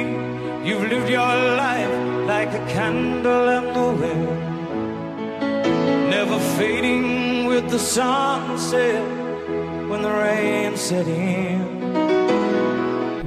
You've lived your life like a candle in the wind, never fading with the sunset when the rain set in.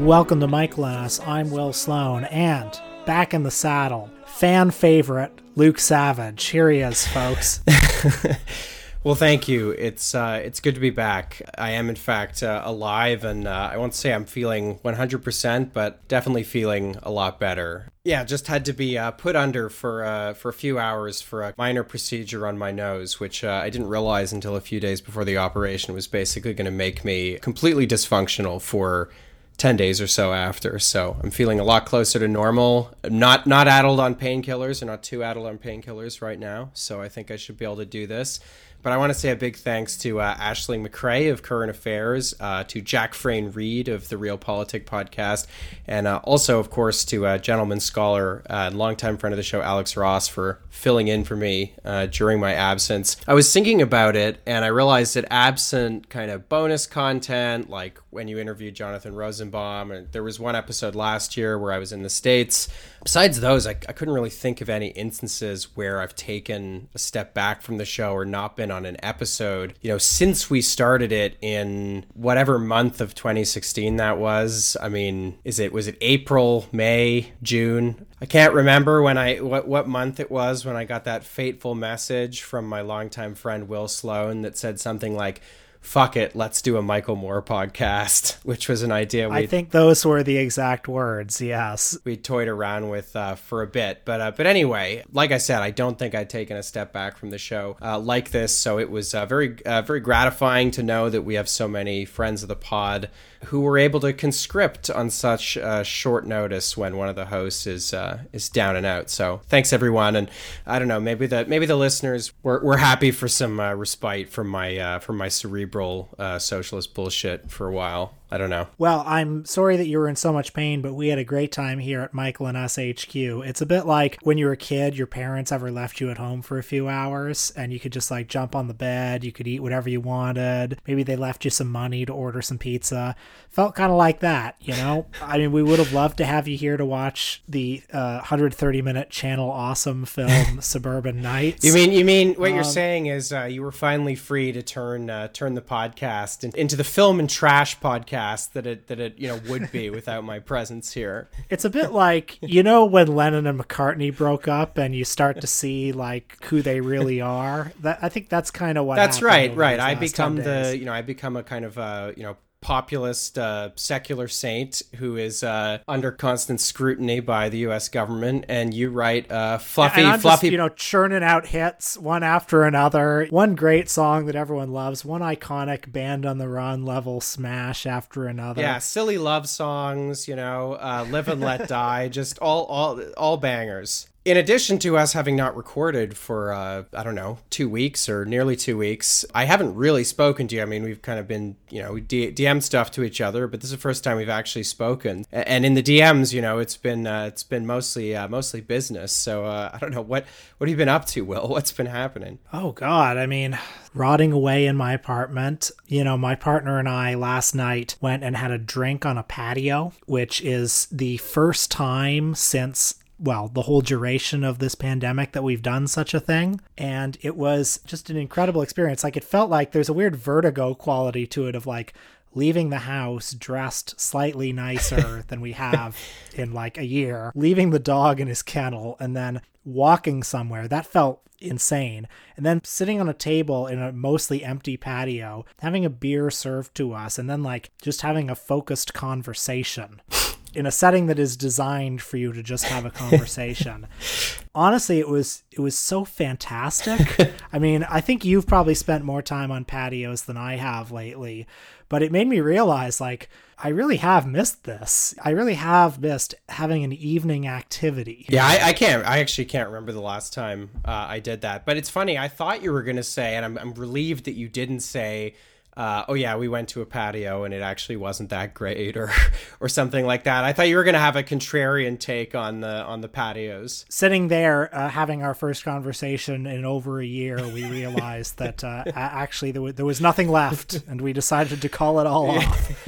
Welcome to Michael and Us. I'm Will Sloan, and back in the saddle, fan favorite Luke Savage. Here he is, folks. Well, thank you. It's uh, it's good to be back. I am, in fact, uh, alive, and uh, I won't say I'm feeling 100%, but definitely feeling a lot better. Yeah, just had to be uh, put under for uh, for a few hours for a minor procedure on my nose, which uh, I didn't realize until a few days before the operation was basically going to make me completely dysfunctional for 10 days or so after. So I'm feeling a lot closer to normal. I'm not not addled on painkillers or not too addled on painkillers right now. So I think I should be able to do this. But I want to say a big thanks to uh, Ashley McCrae of Current Affairs, uh, to Jack Frayne Reed of the Real Politic podcast, and uh, also, of course, to uh, gentleman scholar uh, and longtime friend of the show, Alex Ross, for filling in for me uh, during my absence. I was thinking about it, and I realized that absent kind of bonus content, like when you interviewed Jonathan Rosenbaum, and there was one episode last year where I was in the States. Besides those, I, I couldn't really think of any instances where I've taken a step back from the show or not been on an episode, you know, since we started it in whatever month of 2016 that was. I mean, is it was it April, May, June? I can't remember when I what what month it was when I got that fateful message from my longtime friend Will Sloan that said something like fuck it, let's do a Michael Moore podcast, which was an idea I think those were the exact words. Yes, we toyed around with uh, for a bit. But uh, but anyway, like I said, I don't think I'd taken a step back from the show uh, like this, so it was uh, very uh, very gratifying to know that we have so many friends of the pod who were able to conscript on such uh, short notice when one of the hosts is uh, is down and out. So thanks everyone, and I don't know maybe the maybe the listeners were, were happy for some uh, respite from my uh, from my cerebral uh, socialist bullshit for a while. I don't know. Well, I'm sorry that you were in so much pain, but we had a great time here at Michael and Us HQ. It's a bit like when you were a kid, your parents ever left you at home for a few hours and you could just like jump on the bed, you could eat whatever you wanted. Maybe they left you some money to order some pizza. Felt kind of like that, you know? I mean, we would have loved to have you here to watch the uh, 130 minute channel awesome film Suburban Knights. You mean you mean what um, you're saying is uh, you were finally free to turn uh, turn the podcast into the film and trash podcast that it that it you know would be without my presence here. It's a bit like you know when Lennon and McCartney broke up, and you start to see like who they really are. That I think that's kind of what. That's right, right. I become the you know I become a kind of uh you know populist uh, secular saint who is uh, under constant scrutiny by the U.S. government, and you write uh, fluffy, fluffy, just, you know, churning out hits one after another. One great song that everyone loves, one iconic band on the run level smash after another. Yeah, silly love songs, you know, uh, live and let die, just all all all bangers in addition to us having not recorded for uh, i don't know two weeks or nearly two weeks i haven't really spoken to you. I mean we've kind of been you know dm stuff to each other but this is the first time we've actually spoken. And in the dms you know it's been uh, it's been mostly uh, mostly business. So uh, i don't know what what have you been up to will? What's been happening? Oh god. I mean rotting away in my apartment. You know my partner and i last night went and had a drink on a patio which is the first time since well, the whole duration of this pandemic that we've done such a thing. And it was just an incredible experience. Like, it felt like there's a weird vertigo quality to it of like leaving the house dressed slightly nicer than we have in like a year, leaving the dog in his kennel, and then walking somewhere. That felt insane. And then sitting on a table in a mostly empty patio, having a beer served to us, and then like just having a focused conversation in a setting that is designed for you to just have a conversation. Honestly, it was it was so fantastic. I mean, I think you've probably spent more time on patios than I have lately, but it made me realize like I really have missed this. I really have missed having an evening activity. Yeah, I, I can't. I actually can't remember the last time uh, I did that. But it's funny. I thought you were going to say, and I'm, I'm relieved that you didn't say uh, oh yeah, we went to a patio and it actually wasn't that great, or or something like that. I thought you were going to have a contrarian take on the on the patios. Sitting there uh, having our first conversation in over a year, we realized that uh, actually there, w- there was nothing left, and we decided to call it all off.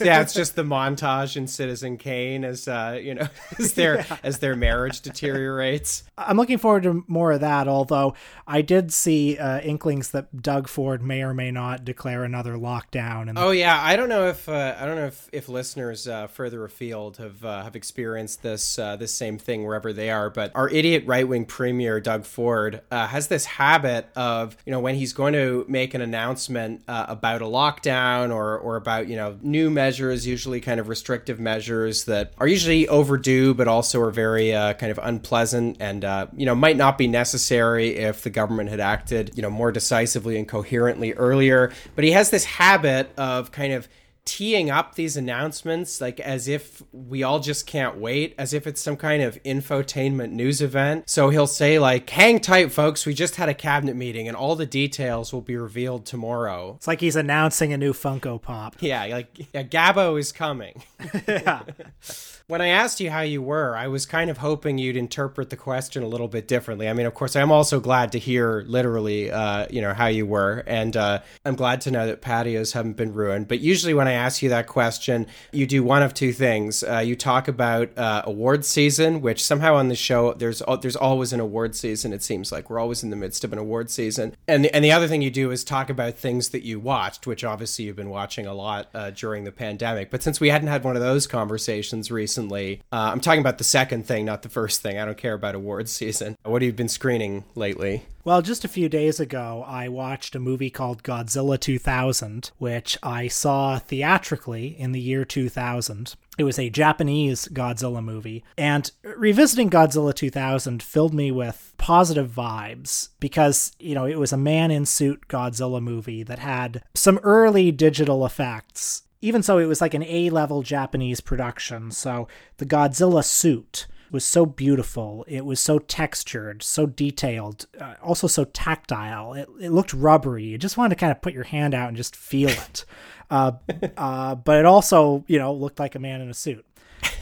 yeah, it's just the montage in Citizen Kane as uh, you know as their yeah. as their marriage deteriorates. I'm looking forward to more of that. Although I did see uh, inklings that Doug Ford may or may not declare another lockdown. And oh yeah, I don't know if uh, I don't know if, if listeners uh, further afield have uh, have experienced this uh, this same thing wherever they are. But our idiot right wing premier Doug Ford uh, has this habit of you know when he's going to make an announcement uh, about a lockdown or or about you know new measures, usually kind of restrictive measures that are usually overdue but also are very kind of unpleasant and you know might not be necessary if the government had acted you know more decisively and coherently earlier. But he has this habit of kind of teeing up these announcements like as if we all just can't wait as if it's some kind of infotainment news event. So he'll say like hang tight folks. We just had a cabinet meeting and all the details will be revealed tomorrow. It's like he's announcing a new funko pop. Yeah like yeah, gabo is coming. Yeah when I asked you how you were, I was kind of hoping you'd interpret the question a little bit differently. I mean, of course, I'm also glad to hear literally, uh, you know, how you were, and uh, I'm glad to know that patios haven't been ruined. But usually, when I ask you that question, you do one of two things. Uh, you talk about uh, award season, which somehow on the show there's there's always an award season. It seems like we're always in the midst of an award season, and the, and the other thing you do is talk about things that you watched, which obviously you've been watching a lot uh, during the pandemic. But since we hadn't had one of those conversations recently recently. Uh, I'm talking about the second thing, not the first thing. I don't care about awards season. What have you been screening lately? Well, just a few days ago, I watched a movie called Godzilla 2000, which I saw theatrically in the year 2000. It was a Japanese Godzilla movie. And revisiting Godzilla 2000 filled me with positive vibes because, you know, it was a man in suit Godzilla movie that had some early digital effects even so, it was like an A level Japanese production. So the Godzilla suit was so beautiful. It was so textured, so detailed, uh, also so tactile. It, it looked rubbery. You just wanted to kind of put your hand out and just feel it. Uh, uh, but it also, you know, looked like a man in a suit.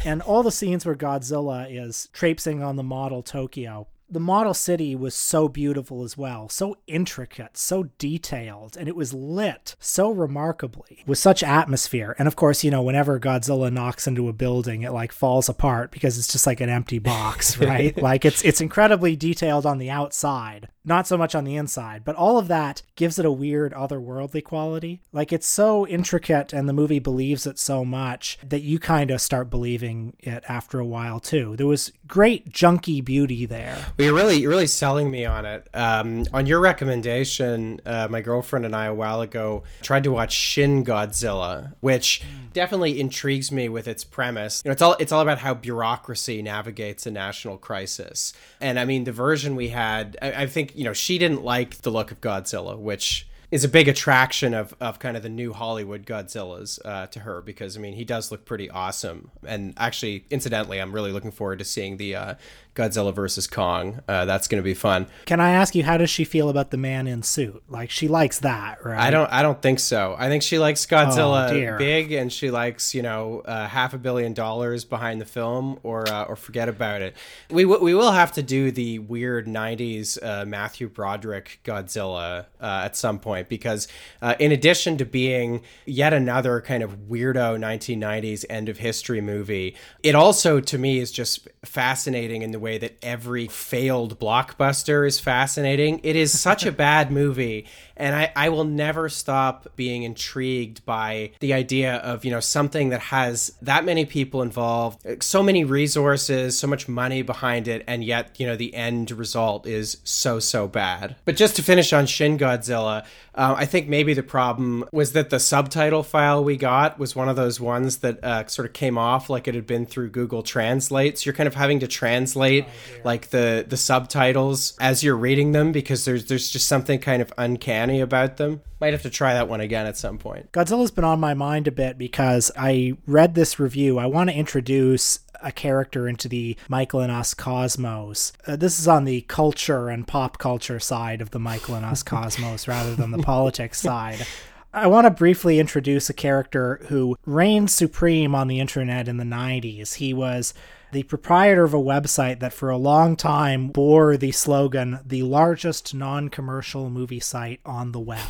And all the scenes where Godzilla is traipsing on the model Tokyo the model city was so beautiful as well, so intricate, so detailed, and it was lit so remarkably with such atmosphere. And of course, you know, whenever Godzilla knocks into a building, it like falls apart because it's just like an empty box, right? like it's it's incredibly detailed on the outside, not so much on the inside, but all of that gives it a weird otherworldly quality. Like it's so intricate and the movie believes it so much that you kind of start believing it after a while too. There was great junky beauty there. Well, you're really you're really selling me on it. Um, on your recommendation, uh, my girlfriend and I a while ago tried to watch Shin Godzilla, which definitely intrigues me with its premise. You know, it's all it's all about how bureaucracy navigates a national crisis. And I mean, the version we had, I, I think you know, she didn't like the look of Godzilla, which is a big attraction of, of kind of the new Hollywood Godzillas uh, to her because I mean he does look pretty awesome and actually incidentally I'm really looking forward to seeing the uh, Godzilla versus Kong. Uh, that's going to be fun. Can I ask you how does she feel about the man in suit? Like she likes that, right? I don't. I don't think so. I think she likes Godzilla oh, big, and she likes you know uh, half a billion dollars behind the film, or uh, or forget about it. We w- we will have to do the weird '90s uh, Matthew Broderick Godzilla uh, at some point because uh, in addition to being yet another kind of weirdo 1990s end of history movie, it also to me is just fascinating in the way that every failed blockbuster is fascinating. It is such a bad movie, and I, I will never stop being intrigued by the idea of you know something that has that many people involved, so many resources, so much money behind it, and yet you know the end result is so so bad. But just to finish on Shin Godzilla, uh, I think maybe the problem was that the subtitle file we got was one of those ones that uh, sort of came off like it had been through Google Translate. So you're kind of having to translate oh, like the the subtitles as you're reading them because there's there's just something kind of uncanny about them. Might have to try that one again at some point. Godzilla's been on my mind a bit because I read this review. I want to introduce a character into the Michael and Us cosmos. Uh, this is on the culture and pop culture side of the Michael and Us cosmos rather than the politics side. I want to briefly introduce a character who reigned supreme on the internet in the 90s. He was the proprietor of a website that for a long time bore the slogan, the largest non commercial movie site on the web.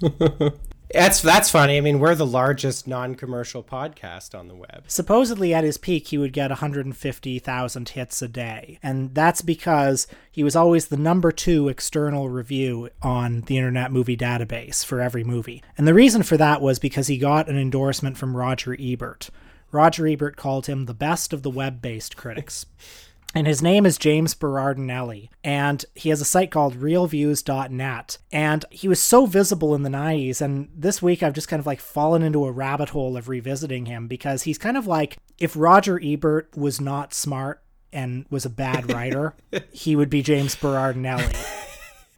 That's that's funny. I mean, we're the largest non-commercial podcast on the web. Supposedly at his peak he would get 150,000 hits a day. And that's because he was always the number 2 external review on the Internet Movie Database for every movie. And the reason for that was because he got an endorsement from Roger Ebert. Roger Ebert called him the best of the web-based critics. and his name is James Berardinelli, and he has a site called reelviews.net. And he was so visible in the 90s, and this week I've just kind of like fallen into a rabbit hole of revisiting him because he's kind of like if Roger Ebert was not smart and was a bad writer, he would be James Berardinelli.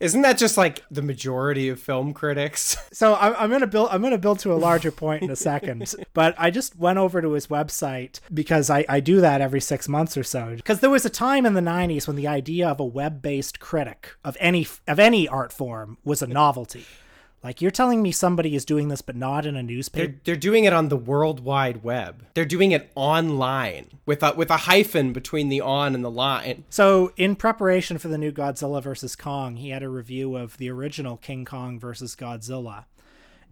Isn't that just like the majority of film critics? So I'm, I'm gonna build. I'm gonna build to a larger point in a second. but I just went over to his website because I, I do that every six months or so. Because there was a time in the '90s when the idea of a web-based critic of any of any art form was a novelty. Like you're telling me somebody is doing this, but not in a newspaper. They're, they're doing it on the World Wide Web. They're doing it online with a with a hyphen between the on and the line. So, in preparation for the new Godzilla versus Kong, he had a review of the original King Kong versus Godzilla,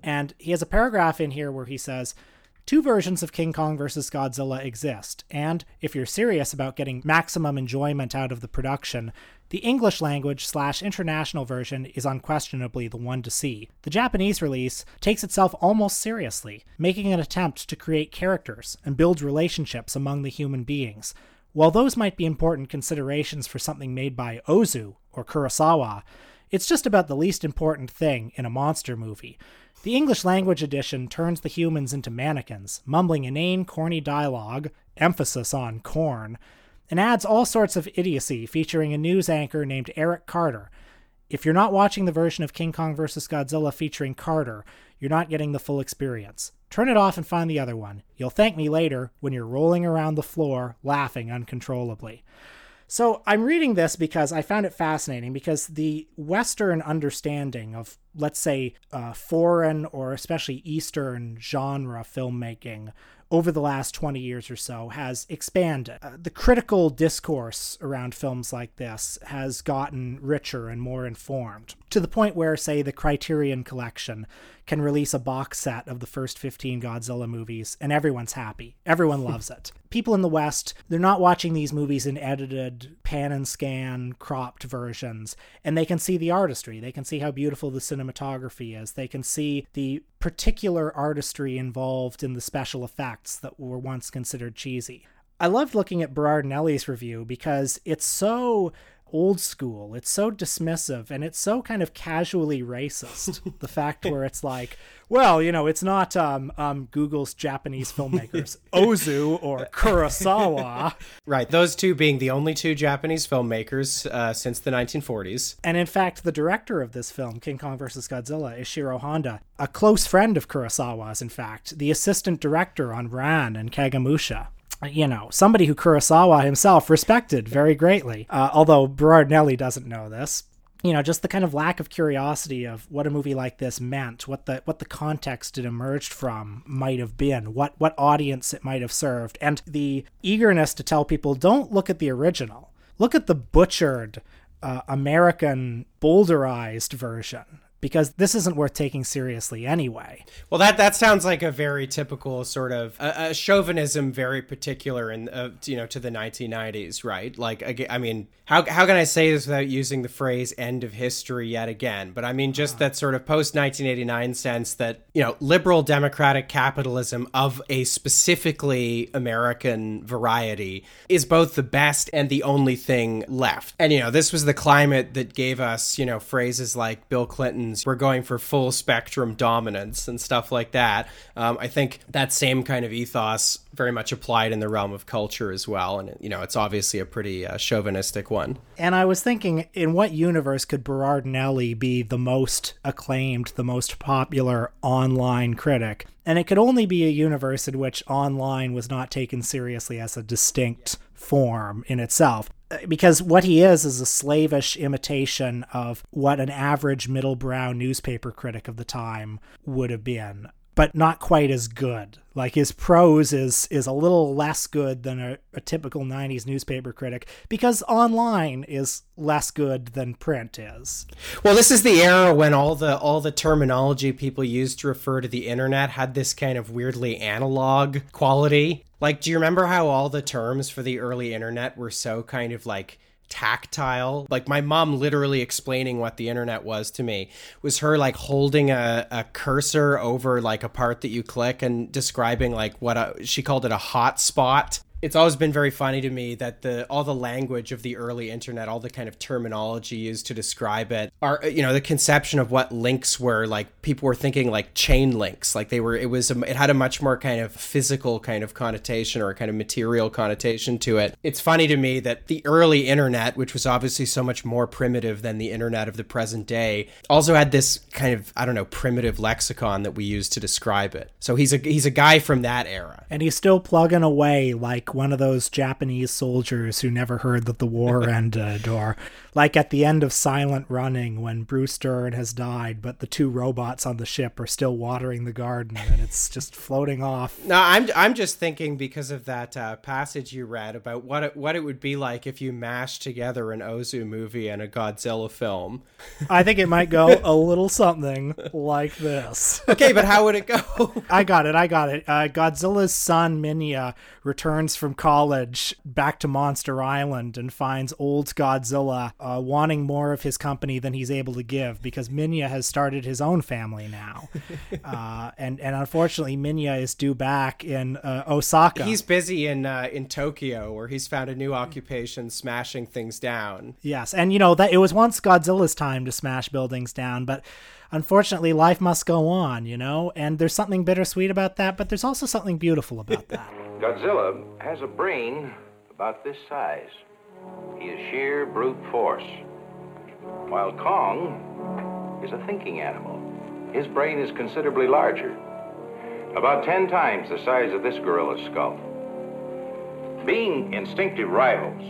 and he has a paragraph in here where he says. Two versions of King Kong vs. Godzilla exist, and if you're serious about getting maximum enjoyment out of the production, the English language slash international version is unquestionably the one to see. The Japanese release takes itself almost seriously, making an attempt to create characters and build relationships among the human beings. While those might be important considerations for something made by Ozu or Kurosawa, it's just about the least important thing in a monster movie. The English language edition turns the humans into mannequins, mumbling inane, corny dialogue, emphasis on corn, and adds all sorts of idiocy, featuring a news anchor named Eric Carter. If you're not watching the version of King Kong vs. Godzilla featuring Carter, you're not getting the full experience. Turn it off and find the other one. You'll thank me later when you're rolling around the floor laughing uncontrollably. So I'm reading this because I found it fascinating because the Western understanding of, let's say, uh, foreign or especially Eastern genre filmmaking over the last 20 years or so has expanded. Uh, the critical discourse around films like this has gotten richer and more informed to the point where, say, the Criterion Collection can release a box set of the first 15 Godzilla movies and everyone's happy. Everyone loves it. People in the West, they're not watching these movies in edited, pan and scan, cropped versions, and they can see the artistry. They can see how beautiful the cinematography is. They can see the particular artistry involved in the special effects that were once considered cheesy. I loved looking at Berardinelli's review because it's so old school. It's so dismissive and it's so kind of casually racist. the fact where it's like, well, you know, it's not um, um, Google's Japanese filmmakers, Ozu or Kurosawa. Right, those two being the only two Japanese filmmakers uh, since the 1940s. And in fact, the director of this film, King Kong vs. Godzilla, Ishiro Honda, a close friend of Kurosawa's, in fact, the assistant director on Ran and Kagemusha you know, somebody who Kurosawa himself respected very greatly. Uh, although Berardinelli doesn't know this. You know, just the kind of lack of curiosity of what a movie like this meant, what the what the context it emerged from might have been, what what audience it might have served, and the eagerness to tell people don't look at the original, look at the butchered uh, American bowdlerized version because this isn't worth taking seriously anyway. Well, that that sounds like a very typical sort of a, chauvinism, very particular in uh, you know to the 1990s, right? Like, I mean, how how can I say this without using the phrase "end of history" yet again? But I mean, just that sort of post 1989 sense that you know liberal democratic capitalism of a specifically American variety is both the best and the only thing left. And you know, this was the climate that gave us you know phrases like Bill Clinton we're going for full spectrum dominance and stuff like that. Um, I think that same kind of ethos very much applied in the realm of culture as well. And, you know, it's obviously a pretty uh, chauvinistic one. And I was thinking, in what universe could Berardinelli be the most acclaimed, the most popular online critic? And it could only be a universe in which online was not taken seriously as a distinct form in itself because what he is is a slavish imitation of what an average middle-brow newspaper critic of the time would have been but not quite as good. Like his prose is is a little less good than a, a, typical 90s newspaper critic because online is less good than print is. Well, this is the era when all the all the terminology people used to refer to the internet had this kind of weirdly analog quality. Like do you remember how all the terms for the early internet were so kind of like tactile. Like my mom literally explaining what the internet was to me was her like holding a, a cursor over like a part that you click and describing like what a, she called it a hot spot it's always been very funny to me that the all the language of the early internet, all the kind of terminology used to describe it, are you know the conception of what links were like. People were thinking like chain links, like they were. It was a, it had a much more kind of physical kind of connotation or a kind of material connotation to it. It's funny to me that the early internet, which was obviously so much more primitive than the internet of the present day, also had this kind of I don't know primitive lexicon that we use to describe it. So he's a he's a guy from that era, and he's still plugging away like one of those Japanese soldiers who never heard that the war ended, or like at the end of Silent Running when Bruce Dern has died, but the two robots on the ship are still watering the garden and it's just floating off. No, I'm I'm just thinking because of that uh, passage you read about what it, what it would be like if you mashed together an Ozu movie and a Godzilla film. I think it might go a little something like this. okay, but how would it go? I got it. I got it. Uh, Godzilla's son Minya returns from college back to Monster Island and finds old Godzilla uh, wanting more of his company than he's able to give because Minya has started his own family now, uh, and and unfortunately Minya is due back in uh, Osaka. He's busy in uh, in Tokyo where he's found a new occupation, smashing things down. Yes, and you know that it was once Godzilla's time to smash buildings down, but unfortunately life must go on, you know, and there's something bittersweet about that, but there's also something beautiful about that. Godzilla has a brain about this size. He is sheer brute force. While Kong is a thinking animal. His brain is considerably larger, about 10 times the size of this gorilla's skull. Being instinctive rivals,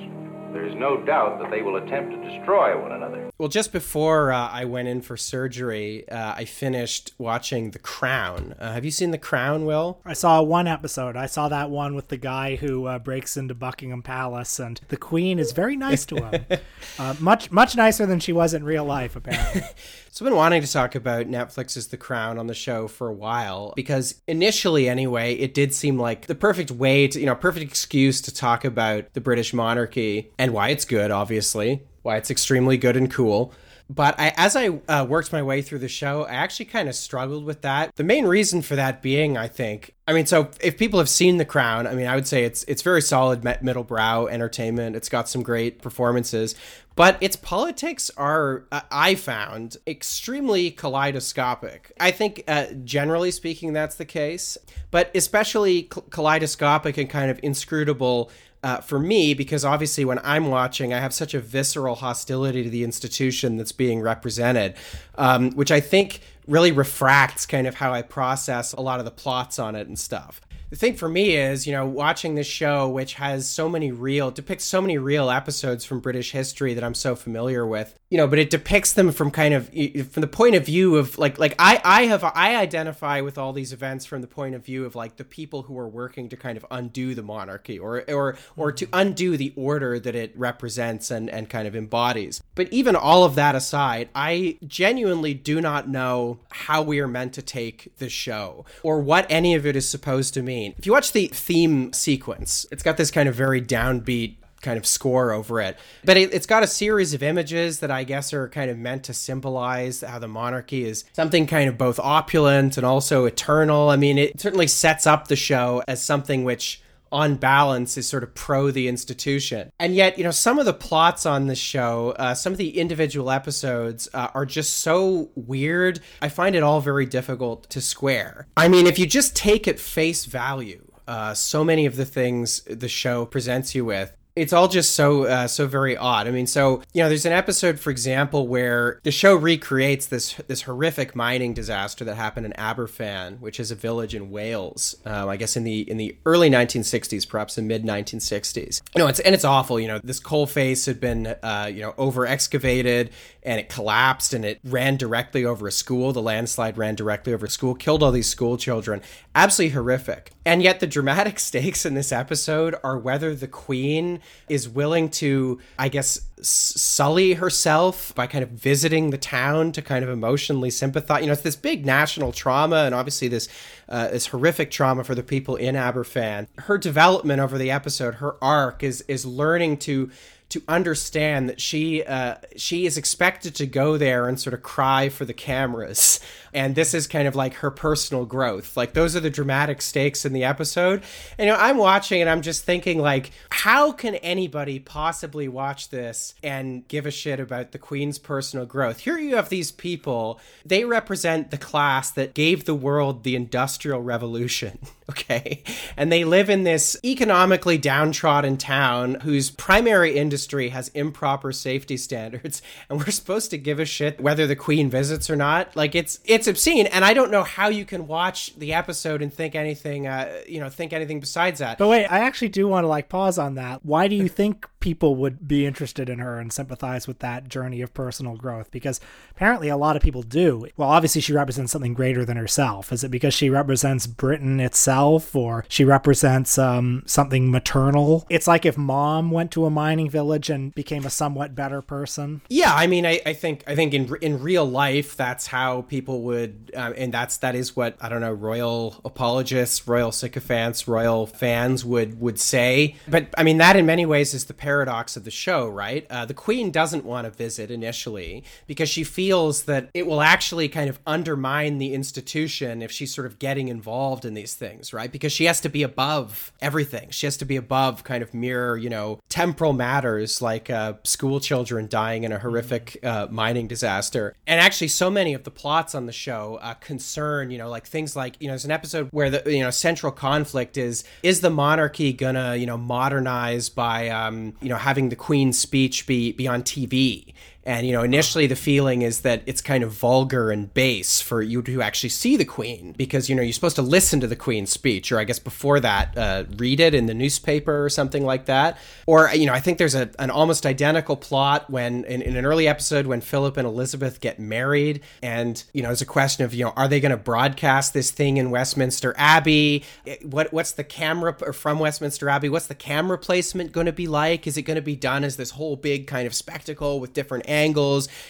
there is no doubt that they will attempt to destroy one another. Well, just before uh, I went in for surgery, uh, I finished watching The Crown. Uh, have you seen The Crown, Will? I saw one episode. I saw that one with the guy who uh, breaks into Buckingham Palace, and the Queen is very nice to him. Uh, much, much nicer than she was in real life, apparently. So I've been wanting to talk about Netflix's The Crown on the show for a while because initially anyway, it did seem like the perfect way to, you know, perfect excuse to talk about the British monarchy and why it's good, obviously, why it's extremely good and cool. But I, as I uh, worked my way through the show, I actually kind of struggled with that. The main reason for that being, I think, I mean, so if people have seen The Crown, I mean, I would say it's it's very solid middle brow entertainment. It's got some great performances, but its politics are, uh, I found, extremely kaleidoscopic. I think, uh, generally speaking, that's the case, but especially kaleidoscopic and kind of inscrutable uh, for me because obviously when I'm watching, I have such a visceral hostility to the institution that's being represented, um, which I think really refracts kind of how I process a lot of the plots on it and stuff the thing for me is, you know, watching this show, which has so many real, depicts so many real episodes from British history that I'm so familiar with, you know, but it depicts them from kind of, from the point of view of like, like I, I have, I identify with all these events from the point of view of like the people who are working to kind of undo the monarchy or, or, or to mm-hmm. undo the order that it represents and, and kind of embodies. But even all of that aside, I genuinely do not know how we are meant to take the show or what any of it is supposed to mean if you watch the theme sequence, it's got this kind of very downbeat kind of score over it. But it, has got a series of images that I guess are kind of meant to symbolize how the monarchy is something kind of both opulent and also eternal. I mean, it certainly sets up the show as something which on balance is sort of pro the institution. And yet, you know, some of the plots on this show, uh, some of the individual episodes uh, are just so weird. I find it all very difficult to square. I mean, if you just take at face value, uh, so many of the things the show presents you with it's all just so uh, so very odd. I mean, so you know, there's an episode, for example, where the show recreates this this horrific mining disaster that happened in Aberfan, which is a village in Wales. Um, I guess in the in the early 1960s, perhaps the mid 1960s. You know, it's and it's awful. You know, this coal face had been uh, you know over excavated and it collapsed and it ran directly over a school. The landslide ran directly over a school, killed all these school children. Absolutely horrific. And yet, the dramatic stakes in this episode are whether the queen is willing to, I guess, sully herself by kind of visiting the town to kind of emotionally sympathize. You know, it's this big national trauma, and obviously this uh, this horrific trauma for the people in Aberfan. Her development over the episode, her arc is is learning to to understand that she uh, she is expected to go there and sort of cry for the cameras, and this is kind of like her personal growth. Like those are the dramatic stakes in the episode. And you know, I'm watching and I'm just thinking like, how can anybody possibly watch this and give a shit about the Queen's personal growth? Here you have these people; they represent the class that gave the world the Industrial Revolution. Okay, and they live in this economically downtrodden town whose primary industry has improper safety standards and we're supposed to give a shit whether the queen visits or not. Like it's it's obscene and i don't know how you can watch the episode and think anything uh, you know think anything besides that. But wait i actually do want to like pause on that. Why do you think people would be interested in her and sympathize with that journey of personal growth because apparently a lot of people do. Well, obviously she represents something greater than herself. Is it because she represents Britain itself or she represents um, something maternal? It's like if mom went to a mining village and became a somewhat better person. Yeah, I mean, I, I think I think in in real life that's how people would, uh, and that's that is what I don't know, royal apologists, royal sycophants, royal fans would would say. But I mean, that in many ways is the paradox of the show, right? Uh, the queen doesn't want to visit initially because she feels that it will actually kind of undermine the institution if she's sort of getting involved in these things, right? Because she has to be above everything. She has to be above kind of mere, you know, temporal matters like uh, school children dying in a horrific uh, mining disaster. And actually, so many of the plots on the show uh, concern, you know, like things like, you know, there's an episode where the, you know, central conflict is, is the monarchy gonna, you know, modernize by, um, you know having the queen's speech be be on TV and, you know, initially the feeling is that it's kind of vulgar and base for you to actually see the Queen because, you know, you're supposed to listen to the Queen's speech, or I guess before that, uh, read it in the newspaper or something like that. Or, you know, I think there's a, an almost identical plot when, in, in an early episode, when Philip and Elizabeth get married. And, you know, there's a question of, you know, are they going to broadcast this thing in Westminster Abbey? What What's the camera, or from Westminster Abbey, what's the camera placement going to be like? Is it going to be done as this whole big kind of spectacle with different?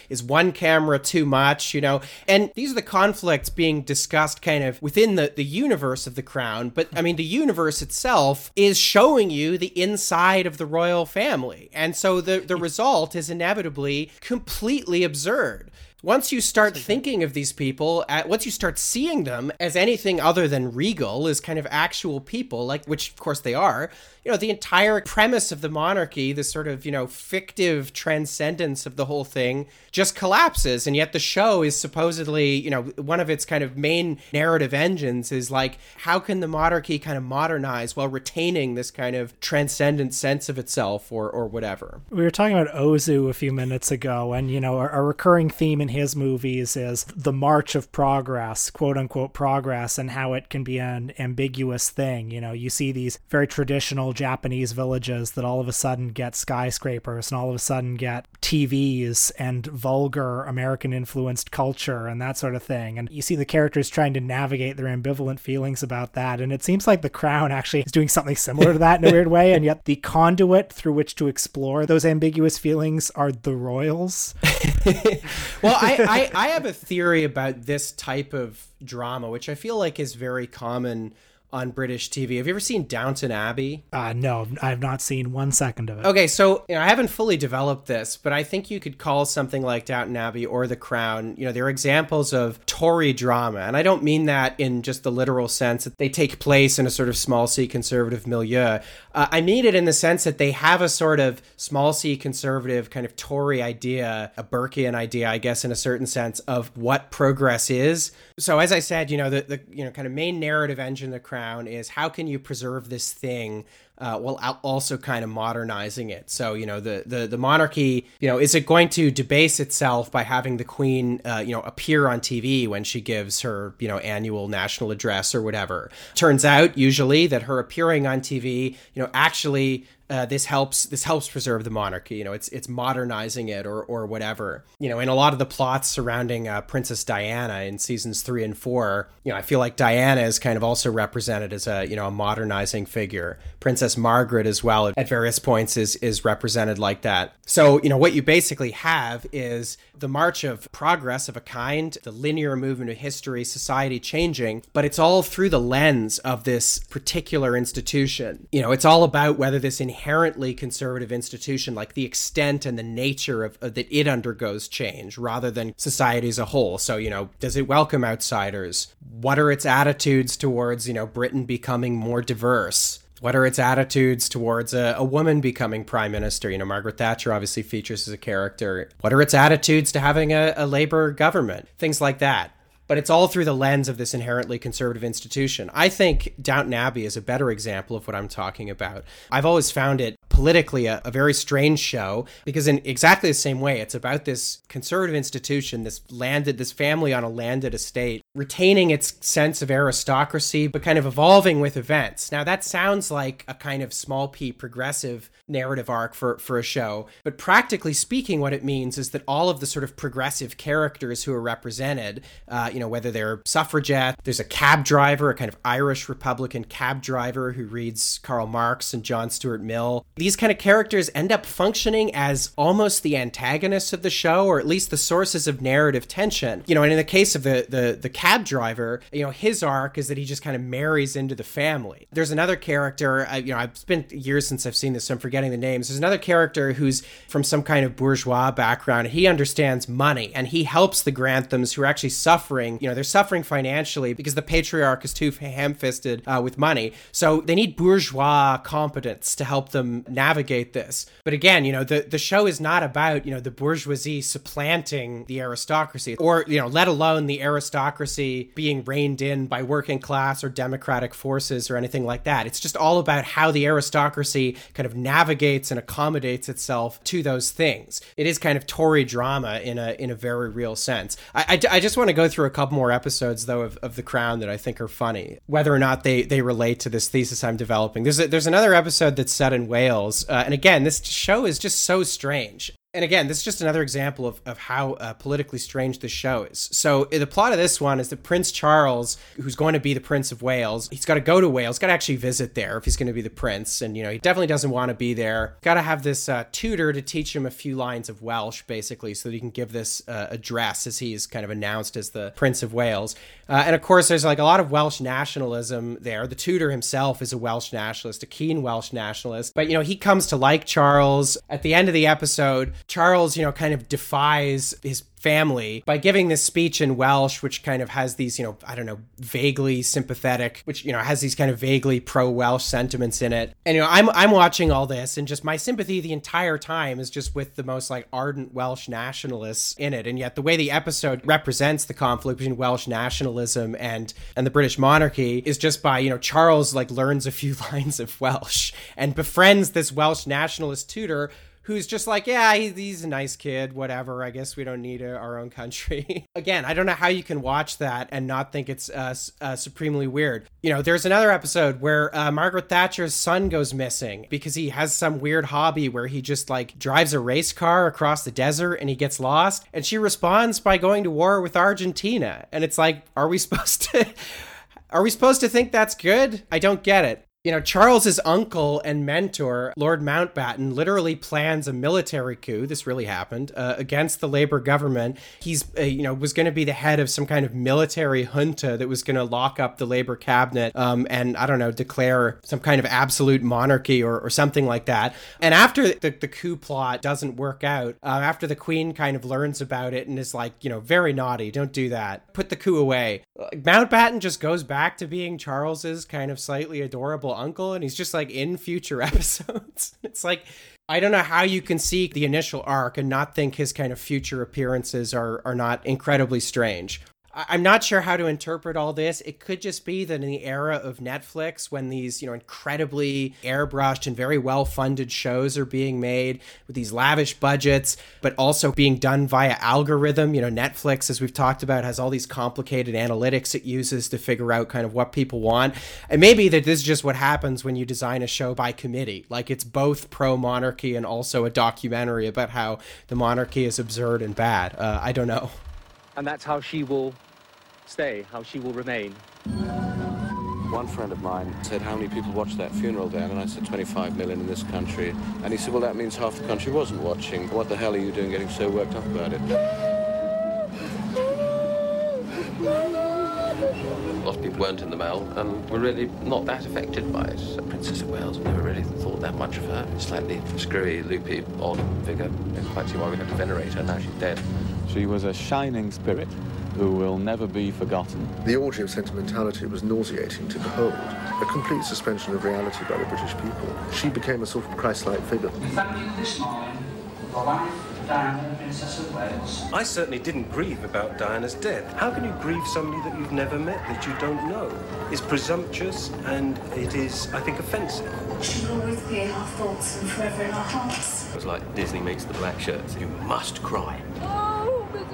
Is one camera too much? You know, and these are the conflicts being discussed kind of within the, the universe of the crown. But I mean, the universe itself is showing you the inside of the royal family. And so the, the result is inevitably completely absurd once you start thinking of these people at, once you start seeing them as anything other than regal as kind of actual people like which of course they are you know, the entire premise of the monarchy, the sort of, you know, fictive transcendence of the whole thing just collapses. And yet the show is supposedly, you know, one of its kind of main narrative engines is like, how can the monarchy kind of modernize while retaining this kind of transcendent sense of itself or, or whatever? We were talking about Ozu a few minutes ago, and, you know, a, a recurring theme in his movies is the march of progress, quote unquote progress, and how it can be an ambiguous thing. You know, you see these very traditional Japanese villages that all of a sudden get skyscrapers and all of a sudden get TVs and vulgar American influenced culture and that sort of thing. And you see the characters trying to navigate their ambivalent feelings about that. And it seems like The Crown actually is doing something similar to that in a weird way. And yet the conduit through which to explore those ambiguous feelings are the royals. well, I, I, I have a theory about this type of drama, which I feel like is very common on British TV. Have you ever seen Downton Abbey? Uh, no, I've not seen one second of it. Okay, so you know, I haven't fully developed this, but I think you could call something like Downton Abbey or The Crown, you know, they're examples of Tory drama. And I don't mean that in just the literal sense that they take place in a sort of small c conservative milieu. Uh, I mean it in the sense that they have a sort of small c conservative kind of Tory idea, a Burkean idea, I guess, in a certain sense, of what progress is. So as I said, you know, the, the you know kind of main narrative engine The Crown is how can you preserve this thing uh, while also kind of modernizing it. So you know the the the monarchy, you know, is it going to debase itself by having the queen, uh, you know, appear on TV when she gives her you know annual national address or whatever? Turns out usually that her appearing on TV, you know, actually uh, this helps this helps preserve the monarchy. You know, it's it's modernizing it or or whatever. You know, in a lot of the plots surrounding uh, Princess Diana in seasons three and four, you know, I feel like Diana is kind of also represented as a you know a modernizing figure. Princess Margaret as well at various points is is represented like that. So you know what you basically have is the march of progress of a kind, the linear movement of history, society changing, but it's all through the lens of this particular institution. You know, it's all about whether this inherently conservative institution, like the extent and the nature of, of that it undergoes change rather than society as a whole. So, you know, does it welcome outsiders? What are its attitudes towards, you know, Britain becoming more diverse? What are its attitudes towards a, a, woman becoming prime minister? You know, Margaret Thatcher obviously features as a character. What are its attitudes to having a, a Labour government? Things like that. But it's all through the lens of this inherently conservative institution. I think Downton Abbey is a better example of what I'm talking about. I've always found it politically a, a, very strange show because in exactly the same way it's about this conservative institution this landed this family on a landed estate retaining its sense of aristocracy but kind of evolving with events. Now that sounds like a kind of small p progressive narrative arc for for a show but practically speaking what it means is that all of the sort of progressive characters who are represented uh, you know whether they're suffragette there's a cab driver a kind of irish republican cab driver who reads karl marx and john stuart mill these kind of characters end up functioning as almost the antagonists of the show, or at least the sources of narrative tension. You know, and in the case of the the the cab driver, you know, his arc is that he just kind of marries into the family. There's another character, you know, I've spent years since I've seen this, so I'm forgetting the names. There's another character who's from some kind of bourgeois background. He understands money and he helps the Granthams who are actually suffering. You know, they're suffering financially because the patriarch is too ham-fisted uh, with money. So they need bourgeois competence to help them navigate this. But again, you know, the, the show is not about, you know, the bourgeoisie supplanting the aristocracy or, you know, let alone the aristocracy being reined in by working class or democratic forces or anything like that. It's just all about how the aristocracy kind of navigates and accommodates itself to those things. It is kind of Tory drama in a in a very real sense. I, I, I just want to go through a couple more episodes though of, of The Crown that I think are funny, whether or not they they relate to this thesis I'm developing. There's a, there's another episode that's set in Wales uh, and again, this show is just so strange and again, this is just another example of, of how uh, politically strange the show is. So, the plot of this one is that Prince Charles, who's going to be the Prince of Wales, he's got to go to Wales, got to actually visit there if he's going to be the prince. And, you know, he definitely doesn't want to be there. Got to have this uh, tutor to teach him a few lines of Welsh, basically, so that he can give this uh, address as he's kind of announced as the Prince of Wales. Uh, and of course, there's like a lot of Welsh nationalism there. The tutor himself is a Welsh nationalist, a keen Welsh nationalist. But, you know, he comes to like Charles. At the end of the episode, Charles, you know, kind of defies his family by giving this speech in Welsh, which kind of has these, you know, I don't know, vaguely sympathetic, which, you know, has these kind of vaguely pro Welsh sentiments in it. And, you know, I'm, I'm watching all this and just my sympathy the entire time is just with the most like ardent Welsh nationalists in it. And yet the way the episode represents the conflict between Welsh nationalism and, and the British monarchy is just by, you know, Charles like learns a few lines of Welsh and befriends this Welsh nationalist tutor who's just like, yeah, he, he's a nice kid, whatever. I guess we don't need a, our own country. Again, I don't know how you can watch that and not think it's uh, uh, supremely weird. You know, there's another episode where uh, Margaret Thatcher's son goes missing because he has some weird hobby where he just like drives a race car across the desert and he gets lost. And she responds by going to war with Argentina. And it's like, are we supposed to? Are we supposed to think that's good? I don't get it. You know, Charles's uncle and mentor, Lord Mountbatten, literally plans a military coup. This really happened uh, against the Labor government. He's, uh, you know, was going to be the head of some kind of military junta that was going to lock up the Labor cabinet um, and, I don't know, declare some kind of absolute monarchy or, or something like that. And after the, the coup plot doesn't work out, uh, after the Queen kind of learns about it and is like, you know, very naughty, don't do that, put the coup away. Mountbatten just goes back to being Charles's kind of slightly adorable uncle and he's just like in future episodes. it's like I don't know how you can see the initial arc and not think his kind of future appearances are are not incredibly strange. I'm not sure how to interpret all this. It could just be that in the era of Netflix, when these, you know, incredibly airbrushed and very well funded shows are being made with these lavish budgets, but also being done via algorithm, you know, Netflix, as we've talked about, has all these complicated analytics it uses to figure out kind of what people want. And maybe that this is just what happens when you design a show by committee. Like it's both pro monarchy and also a documentary about how the monarchy is absurd and bad. Uh, I don't know and that's how she will stay, how she will remain. One friend of mine said, how many people watched that funeral, Dan? And I said, 25 million in this country. And he said, well, that means half the country wasn't watching. What the hell are you doing getting so worked up about it? A lot of people weren't in the mail and were really not that affected by it. Princess of Wales never really thought that much of her. Slightly screwy, loopy, odd figure. Didn't quite see why we had to venerate her. Now she's dead. She was a shining spirit who will never be forgotten. The orgy of sentimentality was nauseating to behold. A complete suspension of reality by the British people. She became a sort of Christ-like figure. We thank you this morning for the life of Diana, Princess of Wales. I certainly didn't grieve about Diana's death. How can you grieve somebody that you've never met, that you don't know? It's presumptuous and it is, I think, offensive. She will always be in our thoughts and forever in our hearts. It was like Disney makes the black shirts. You must cry. Oh,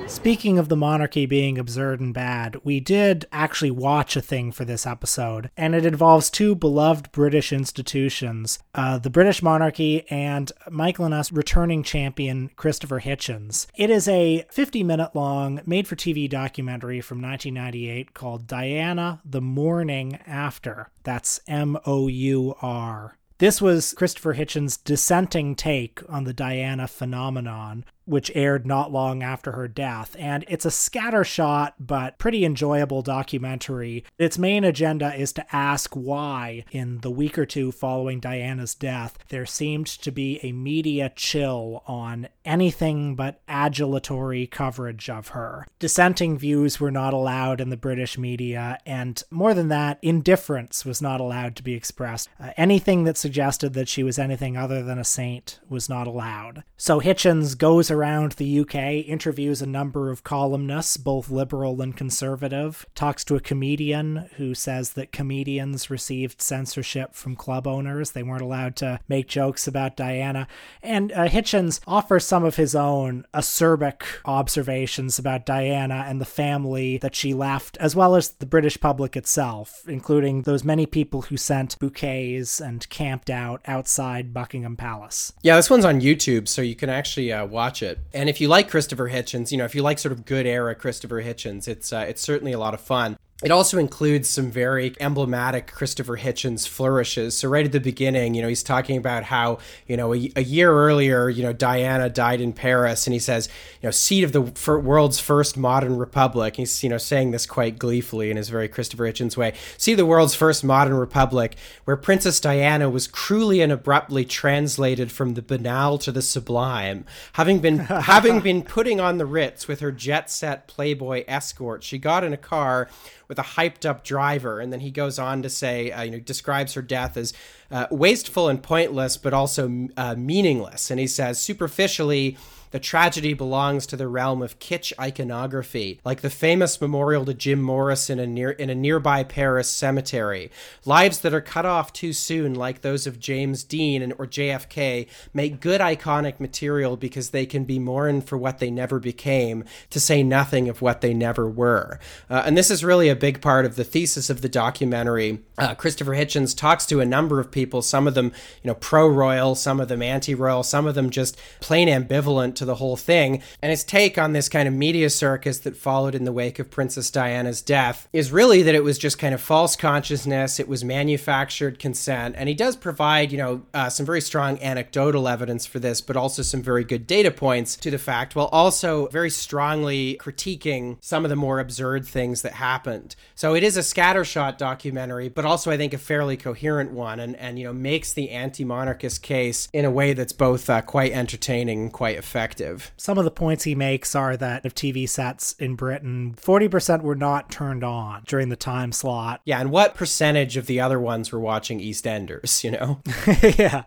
Speaking of the monarchy being absurd and bad, we did actually watch a thing for this episode, and it involves two beloved British institutions uh, the British monarchy and Michael and us returning champion Christopher Hitchens. It is a 50 minute long, made for TV documentary from 1998 called Diana the Mourning After. That's M O U R. This was Christopher Hitchens' dissenting take on the Diana phenomenon, which aired not long after her death. And it's a scattershot but pretty enjoyable documentary. Its main agenda is to ask why, in the week or two following Diana's death, there seemed to be a media chill on anything but adulatory coverage of her. Dissenting views were not allowed in the British media, and more than that, indifference was not allowed to be expressed. Uh, anything that suggested that she was anything other than a saint was not allowed. So Hitchens goes around the UK, interviews a number of columnists, both liberal and conservative, talks to a comedian who says that comedians received censorship from club owners. They weren't allowed to make jokes about Diana. And uh, Hitchens offers some of his own acerbic observations about Diana and the family that she left, as well as the British public itself, including those many people who sent bouquets and camped out outside Buckingham Palace. Yeah, this one's on YouTube, so you can actually uh, watch it it. And if you like Christopher Hitchens, you know, if you like sort of good era Christopher Hitchens, it's uh, it's certainly a lot of fun. It also includes some very emblematic Christopher Hitchens flourishes. So right at the beginning, you know, he's talking about how, you know, a, a, year earlier, you know, Diana died in Paris, and he says, you know, seat of the world's first modern republic. He's, you know, saying this quite gleefully in his very Christopher Hitchens way. See the world's first modern republic, where Princess Diana was cruelly and abruptly translated from the banal to the sublime. Having been having been putting on the Ritz with her jet set Playboy escort, she got in a car with a hyped up driver. And then he goes on to say, uh, you know, describes her death as uh, wasteful and pointless, but also uh, meaningless. And he says, superficially, the tragedy belongs to the realm of kitsch iconography, like the famous memorial to Jim Morrison in, near, in a nearby Paris cemetery. Lives that are cut off too soon, like those of James Dean and, or JFK, make good iconic material because they can be mourned for what they never became, to say nothing of what they never were. Uh, and this is really a big part of the thesis of the documentary. Uh, Christopher Hitchens talks to a number of people, some of them, you know, pro-royal, some of them anti-royal, some of them just plain ambivalent to the whole thing. And his take on this kind of media circus that followed in the wake of Princess Diana's death is really that it was just kind of false consciousness, it was manufactured consent. And he does provide, you know, uh, some very strong anecdotal evidence for this, but also some very good data points to the fact, while also very strongly critiquing some of the more absurd things that happened. So it is a scattershot documentary, but also I think a fairly coherent one and, and you know, makes the anti monarchist case in a way that's both uh, quite entertaining and quite effective perspective. Some of the points he makes are that of TV sets in Britain, 40% were not turned on during the time slot. Yeah, and what percentage of the other ones were watching EastEnders, you know? yeah.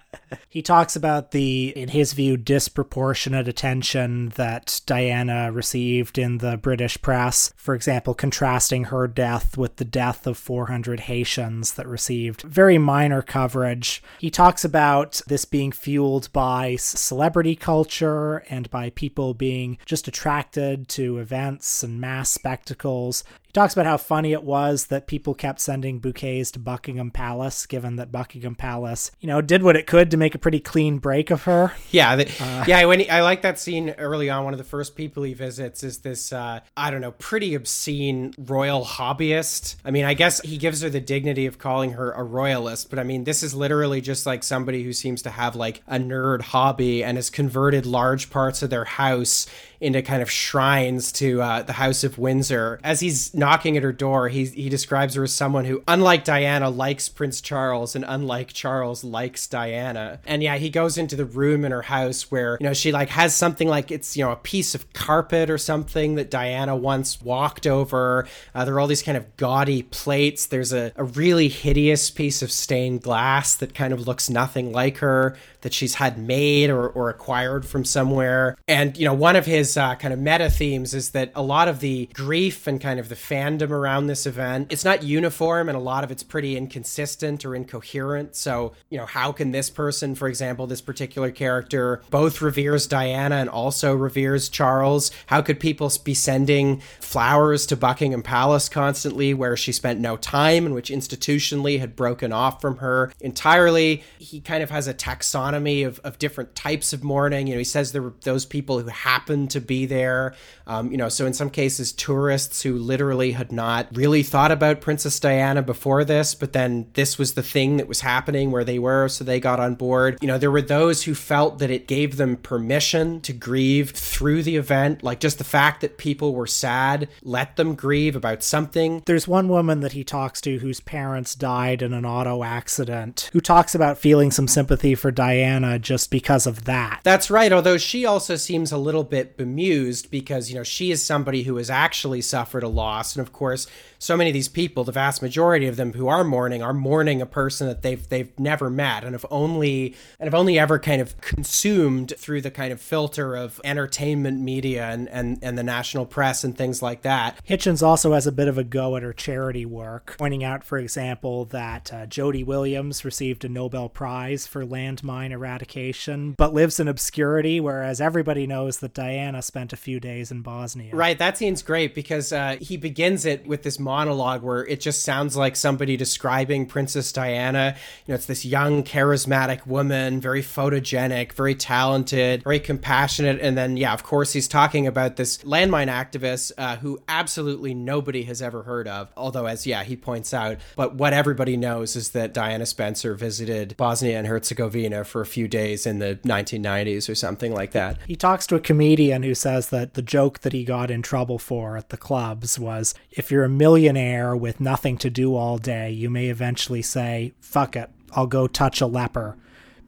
He talks about the, in his view, disproportionate attention that Diana received in the British press. For example, contrasting her death with the death of 400 Haitians that received very minor coverage. He talks about this being fueled by celebrity culture and by people being just attracted to events and mass spectacles. He talks about how funny it was that people kept sending bouquets to Buckingham Palace, given that Buckingham Palace, you know, did what it could to make a pretty clean break of her. Yeah, the, uh, yeah. When he, I like that scene early on, one of the first people he visits is this, uh, I don't know, pretty obscene royal hobbyist. I mean, I guess he gives her the dignity of calling her a royalist, but I mean, this is literally just like somebody who seems to have like a nerd hobby and has converted large parts of their house into kind of shrines to uh, the House of Windsor. As he's knocking at her door, he, he describes her as someone who, unlike Diana, likes Prince Charles, and unlike Charles, likes Diana. And yeah, he goes into the room in her house where, you know, she like has something like it's, you know, a piece of carpet or something that Diana once walked over. Uh, there are all these kind of gaudy plates. There's a, a really hideous piece of stained glass that kind of looks nothing like her that she's had made or, or acquired from somewhere. And, you know, one of his uh, kind of meta themes is that a lot of the grief and kind of the fandom around this event, it's not uniform and a lot of it's pretty inconsistent or incoherent. So, you know, how can this person, for example, this particular character, both reveres Diana and also reveres Charles? How could people be sending flowers to Buckingham Palace constantly where she spent no time and which institutionally had broken off from her entirely? He kind of has a taxonomy of, of different types of mourning. You know, he says there were those people who happen to be there. Um, you know, so in some cases, tourists who literally had not really thought about Princess Diana before this, but then this was the thing that was happening where they were, so they got on board. You know, there were those who felt that it gave them permission to grieve through the event, like just the fact that people were sad let them grieve about something. There's one woman that he talks to whose parents died in an auto accident, who talks about feeling some sympathy for Diana just because of that. That's right, although she also seems a little bit bemused because, you know, she is somebody who has actually suffered a loss. And of course, so many of these people, the vast majority of them who are mourning, are mourning a person that they've they've never met and have only and have only ever kind of consumed through the kind of filter of entertainment media and, and, and the national press and things like that. Hitchens also has a bit of a go at her charity work, pointing out, for example, that uh, Jody Williams received a Nobel Prize for landmine eradication, but lives in obscurity, whereas everybody knows that Diana spent a few days in Bosnia. Right, that scene's great because uh, he begins it with this monologue where it just sounds like somebody describing Princess Diana. You know, it's this young, charismatic woman, very photogenic, very talented, very compassionate. And then, yeah, of course, he's talking about this landmine activist uh, who absolutely nobody has ever heard of. Although, as yeah, he points out, but what everybody knows is that Diana Spencer visited Bosnia and Herzegovina for a few days in the 1990s or something like that. He talks to a comedian who says that the joke that he got in trouble for at the clubs was if you're a millionaire with nothing to do all day, you may eventually say, fuck it, I'll go touch a leper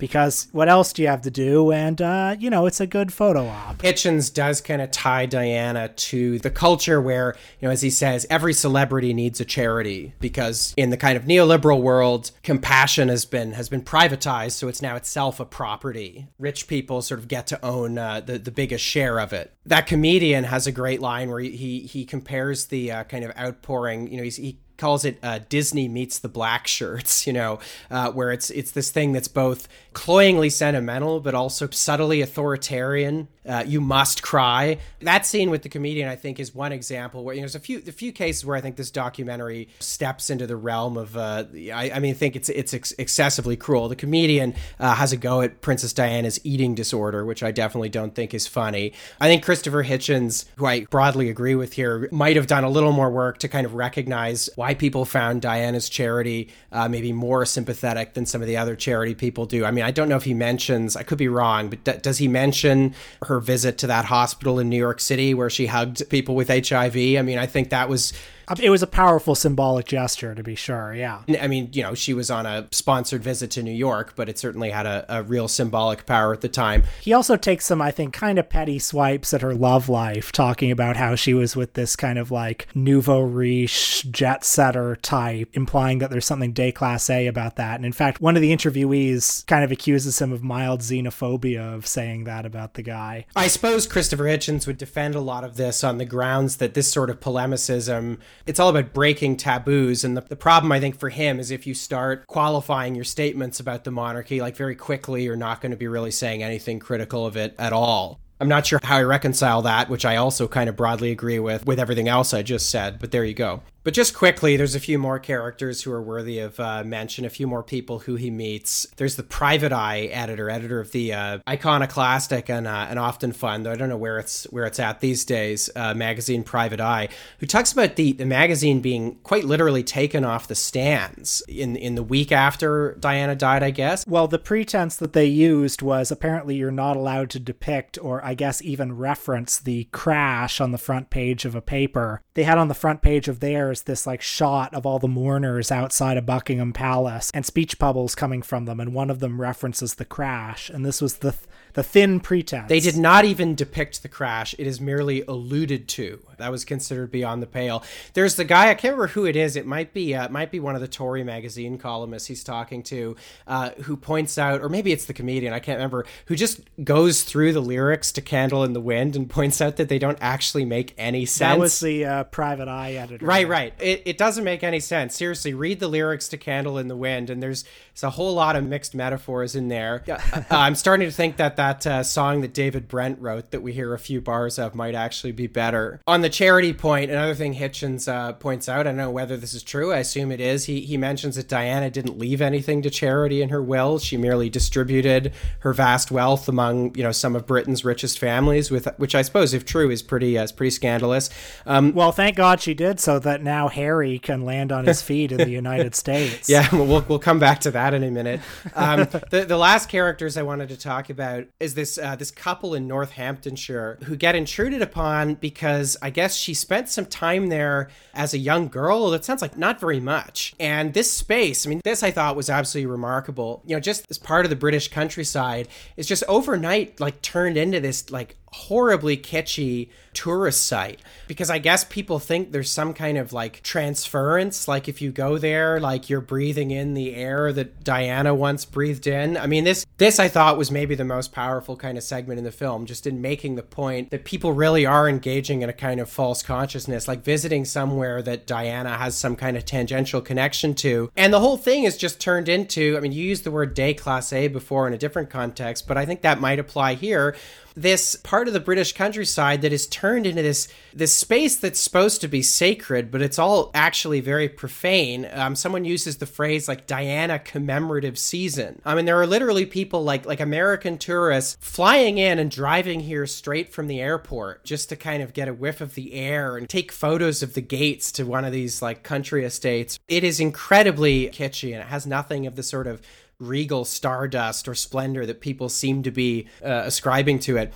because what else do you have to do? And, uh, you know, it's a good photo op. Hitchens does kind of tie Diana to the culture where, you know, as he says, every celebrity needs a charity because in the kind of neoliberal world, compassion has been has been privatized, so it's now itself a property. Rich people sort of get to own uh, the the biggest share of it. That comedian has a great line where he he compares the uh, kind of outpouring. You know, he's, he calls it uh, Disney meets the black shirts, you know, uh, where it's it's this thing that's both cloyingly sentimental but also subtly authoritarian. Uh, you must cry. That scene with the comedian, I think, is one example where you know, there's a few a few cases where I think this documentary steps into the realm of. Uh, I, I, mean, I think it's it's ex- excessively cruel. The comedian uh, has a go at Princess Diana's eating disorder, which I definitely don't think is funny. I think Christopher Hitchens, who I broadly agree with here, might have done a little more work to kind of recognize why people found Diana's charity uh, maybe more sympathetic than some of the other charity people do. I mean, I don't know if he mentions. I could be wrong, but d- does he mention her visit to that hospital in New York City where she hugged people with HIV. I mean, I think that was It was a powerful symbolic gesture, to be sure. Yeah. I mean, you know, she was on a sponsored visit to New York, but it certainly had a, a real symbolic power at the time. He also takes some, I think, kind of petty swipes at her love life, talking about how she was with this kind of like nouveau riche jet setter type, implying that there's something déclassé about that. And in fact, one of the interviewees kind of accuses him of mild xenophobia of saying that about the guy. I suppose Christopher Hitchens would defend a lot of this on the grounds that this sort of polemicism, it's all about breaking taboos. And the, the problem, I think, for him is if you start qualifying your statements about the monarchy, like very quickly, you're not going to be really saying anything critical of it at all. I'm not sure how I reconcile that, which I also kind of broadly agree with, with everything else I just said, but there you go. But just quickly, there's a few more characters who are worthy of uh, mention, a few more people who he meets. There's the Private Eye editor, editor of the uh, iconoclastic and, uh, and often fun, though I don't know where it's where it's at these days, uh, magazine Private Eye, who talks about the, the magazine being quite literally taken off the stands in, in the week after Diana died, I guess. Well, the pretense that they used was apparently you're not allowed to depict or I guess even reference the crash on the front page of a paper. They had on the front page of theirs this like shot of all the mourners outside of Buckingham Palace and speech bubbles coming from them, and one of them references the crash, and this was the th- the thin pretense. They did not even depict the crash; it is merely alluded to. That was considered beyond the pale. There's the guy I can't remember who it is. It might be uh, it might be one of the Tory magazine columnists he's talking to, uh, who points out, or maybe it's the comedian I can't remember, who just goes through the lyrics to "Candle in the Wind" and points out that they don't actually make any sense. That was the uh, Private Eye editor. Right, right. It, it doesn't make any sense. Seriously, read the lyrics to Candle in the Wind, and there's, there's a whole lot of mixed metaphors in there. uh, I'm starting to think that that uh, song that David Brent wrote, that we hear a few bars of, might actually be better. On the charity point, another thing Hitchens uh, points out, I don't know whether this is true, I assume it is, he, he mentions that Diana didn't leave anything to charity in her will. She merely distributed her vast wealth among, you know, some of Britain's richest families, with which I suppose, if true, is pretty, uh, is pretty scandalous. Um, well, thank God she did, so that now Harry can land on his feet in the United States. Yeah, we'll, we'll come back to that in a minute. Um, the, the last characters I wanted to talk about is this uh, this couple in Northamptonshire who get intruded upon because I guess she spent some time there as a young girl. That sounds like not very much. And this space, I mean, this I thought was absolutely remarkable. You know, just as part of the British countryside, is just overnight like turned into this like horribly kitschy tourist site because I guess people think there's some kind of like transference like if you go there like you're breathing in the air that Diana once breathed in. I mean this this I thought was maybe the most powerful kind of segment in the film just in making the point that people really are engaging in a kind of false consciousness like visiting somewhere that Diana has some kind of tangential connection to. And the whole thing is just turned into I mean you used the word déclassé before in a different context but I think that might apply here this part of the British countryside that is turned into this this space that's supposed to be sacred, but it's all actually very profane. Um, someone uses the phrase like Diana commemorative season. I mean, there are literally people like like American tourists flying in and driving here straight from the airport just to kind of get a whiff of the air and take photos of the gates to one of these like country estates. It is incredibly kitschy and it has nothing of the sort of regal stardust or splendor that people seem to be uh, ascribing to it.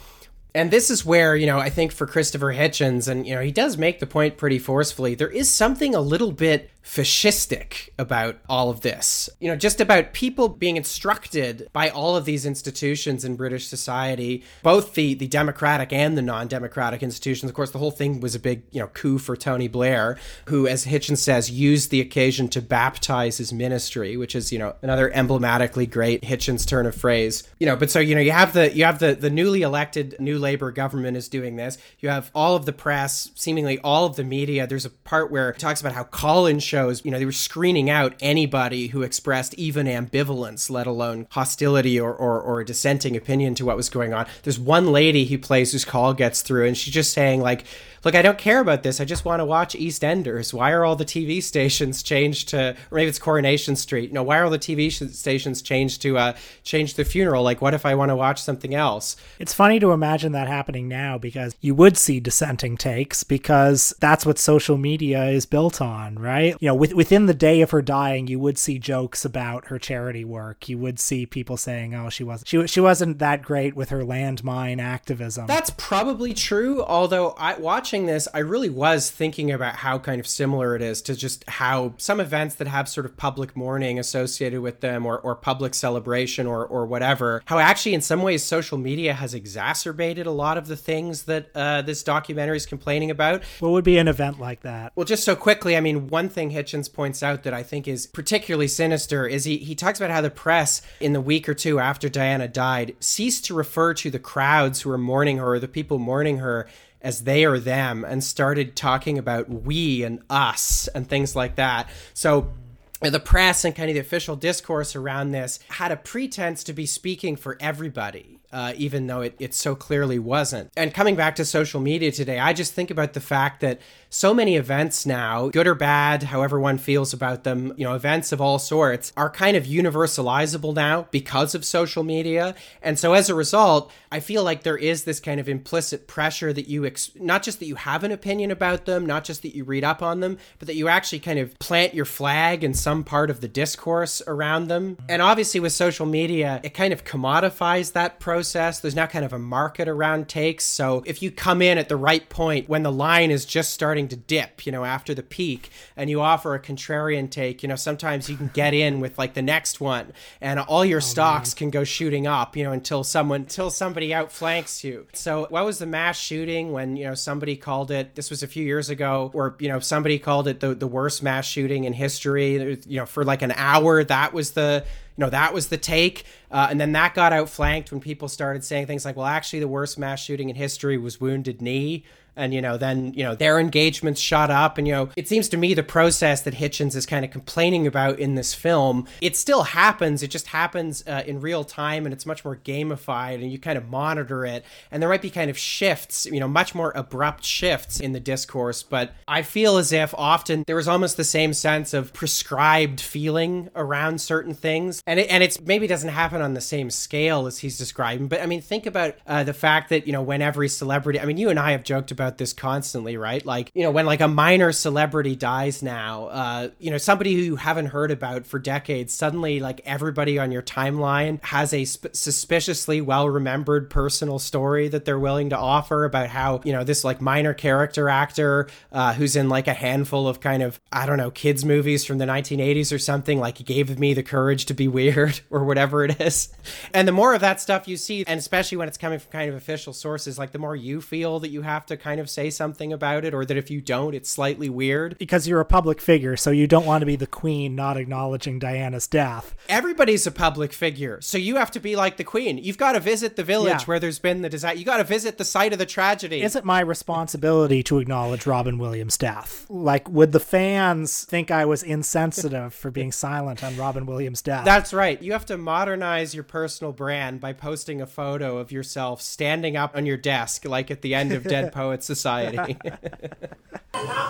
And this is where, you know, I think for Christopher Hitchens, and, you know, he does make the point pretty forcefully, there is something a little bit fascistic about all of this. You know, just about people being instructed by all of these institutions in British society, both the, the democratic and the non democratic institutions. Of course, the whole thing was a big, you know, coup for Tony Blair, who, as Hitchens says, used the occasion to baptize his ministry, which is, you know, another emblematically great Hitchens turn of phrase. You know, but so, you know, you have the you have the the newly elected new Labour government is doing this. You have all of the press, seemingly all of the media. There's a part where it talks about how call-in shows, you know, they were screening out anybody who expressed even ambivalence, let alone hostility or, or, or a dissenting opinion to what was going on. There's one lady he plays whose call gets through, and she's just saying, like, look, I don't care about this. I just want to watch EastEnders. Why are all the TV stations changed to, or maybe it's Coronation Street? No, why are all the TV stations changed to uh, change the funeral? Like, what if I want to watch something else? It's funny to imagine that happening now because you would see dissenting takes because that's what social media is built on, right? you know, with, within the day of her dying, you would see jokes about her charity work. You would see people saying, "Oh, she wasn't she she wasn't that great with her landmine activism." That's probably true. Although I, watching this, I really was thinking about how kind of similar it is to just how some events that have sort of public mourning associated with them, or or public celebration, or or whatever. How actually, in some ways, social media has exacerbated a lot of the things that uh, this documentary is complaining about. What would be an event like that? Well, just so quickly, I mean, one thing Hitchens points out that I think is particularly sinister is he, he talks about how the press, in the week or two after Diana died, ceased to refer to the crowds who were mourning her or the people mourning her as they or them and started talking about we and us and things like that. So the press and kind of the official discourse around this had a pretense to be speaking for everybody. Uh, even though it, it so clearly wasn't. And coming back to social media today, I just think about the fact that so many events now, good or bad, however one feels about them, you know, events of all sorts are kind of universalizable now because of social media. And so as a result, I feel like there is this kind of implicit pressure that you, ex- not just that you have an opinion about them, not just that you read up on them, but that you actually kind of plant your flag in some part of the discourse around them. And obviously with social media, it kind of commodifies that process. There's now kind of a market around takes. So if you come in at the right point when the line is just starting to dip, you know, after the peak, and you offer a contrarian take, you know, sometimes you can get in with like the next one, and all your oh, stocks man. can go shooting up, you know, until someone, until somebody outflanks you. So, what was the mass shooting when you know somebody called it? This was a few years ago, or you know somebody called it the the worst mass shooting in history. You know, for like an hour, that was the you know that was the take. Uh, and then that got outflanked when people started saying things like well actually the worst mass shooting in history was wounded knee and you know then you know their engagements shot up. And you know it seems to me the process that hitchens is kind of complaining about in this film it still happens. It just happens uh, in real time and it's much more gamified and you kind of monitor it. And there might be kind of shifts you know much more abrupt shifts in the discourse. But i feel as if often there was almost the same sense of prescribed feeling around certain things. And it, and it's maybe doesn't happen on the same scale as he's describing. But i mean think about uh, the fact that you know when every celebrity i mean you and i have joked about about this constantly, right? Like, you know, when like a minor celebrity dies now, uh, you know, somebody who you haven't heard about for decades, suddenly like everybody on your timeline has a sp- suspiciously well remembered personal story that they're willing to offer about how, you know, this like minor character actor uh, who's in like a handful of kind of, I don't know, kids' movies from the 1980s or something, like gave me the courage to be weird or whatever it is. And the more of that stuff you see, and especially when it's coming from kind of official sources, like the more you feel that you have to kind kind of say something about it, or that if you don't, it's slightly weird. Because you're a public figure, so you don't want to be the queen not acknowledging Diana's death. Everybody's a public figure, so you have to be like the queen. You've got to visit the village yeah. where there's been the disaster. You got to visit the site of the tragedy. Is it my responsibility to acknowledge Robin Williams' death? Like, would the fans think I was insensitive for being silent on Robin Williams' death? That's right. You have to modernize your personal brand by posting a photo of yourself standing up on your desk, like at the end of Dead Poets Society.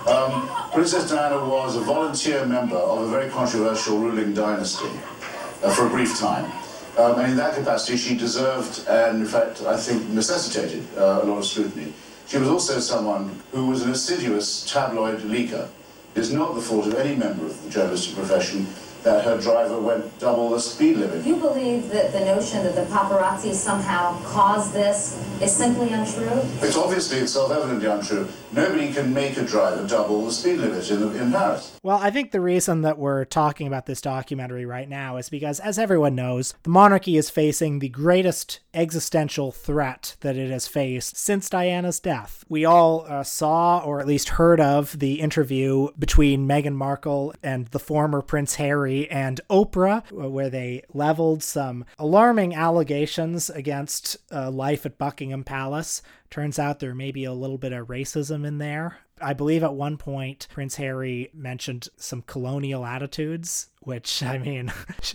um, Princess Diana was a volunteer member of a very controversial ruling dynasty uh, for a brief time. Um, and in that capacity, she deserved, and in fact, I think necessitated uh, a lot of scrutiny. She was also someone who was an assiduous tabloid leaker. It is not the fault of any member of the journalistic profession that her driver went double the speed limit. You believe that the notion that the paparazzi somehow caused this is simply untrue? It's obviously it's self-evidently untrue. Nobody can make a driver double the speed limit in, in Paris. Well, I think the reason that we're talking about this documentary right now is because, as everyone knows, the monarchy is facing the greatest existential threat that it has faced since Diana's death. We all uh, saw, or at least heard of, the interview between Meghan Markle and the former Prince Harry and Oprah, where they leveled some alarming allegations against uh, life at Buckingham Palace. Turns out there may be a little bit of racism in there. I believe at one point Prince Harry mentioned some colonial attitudes, which I mean,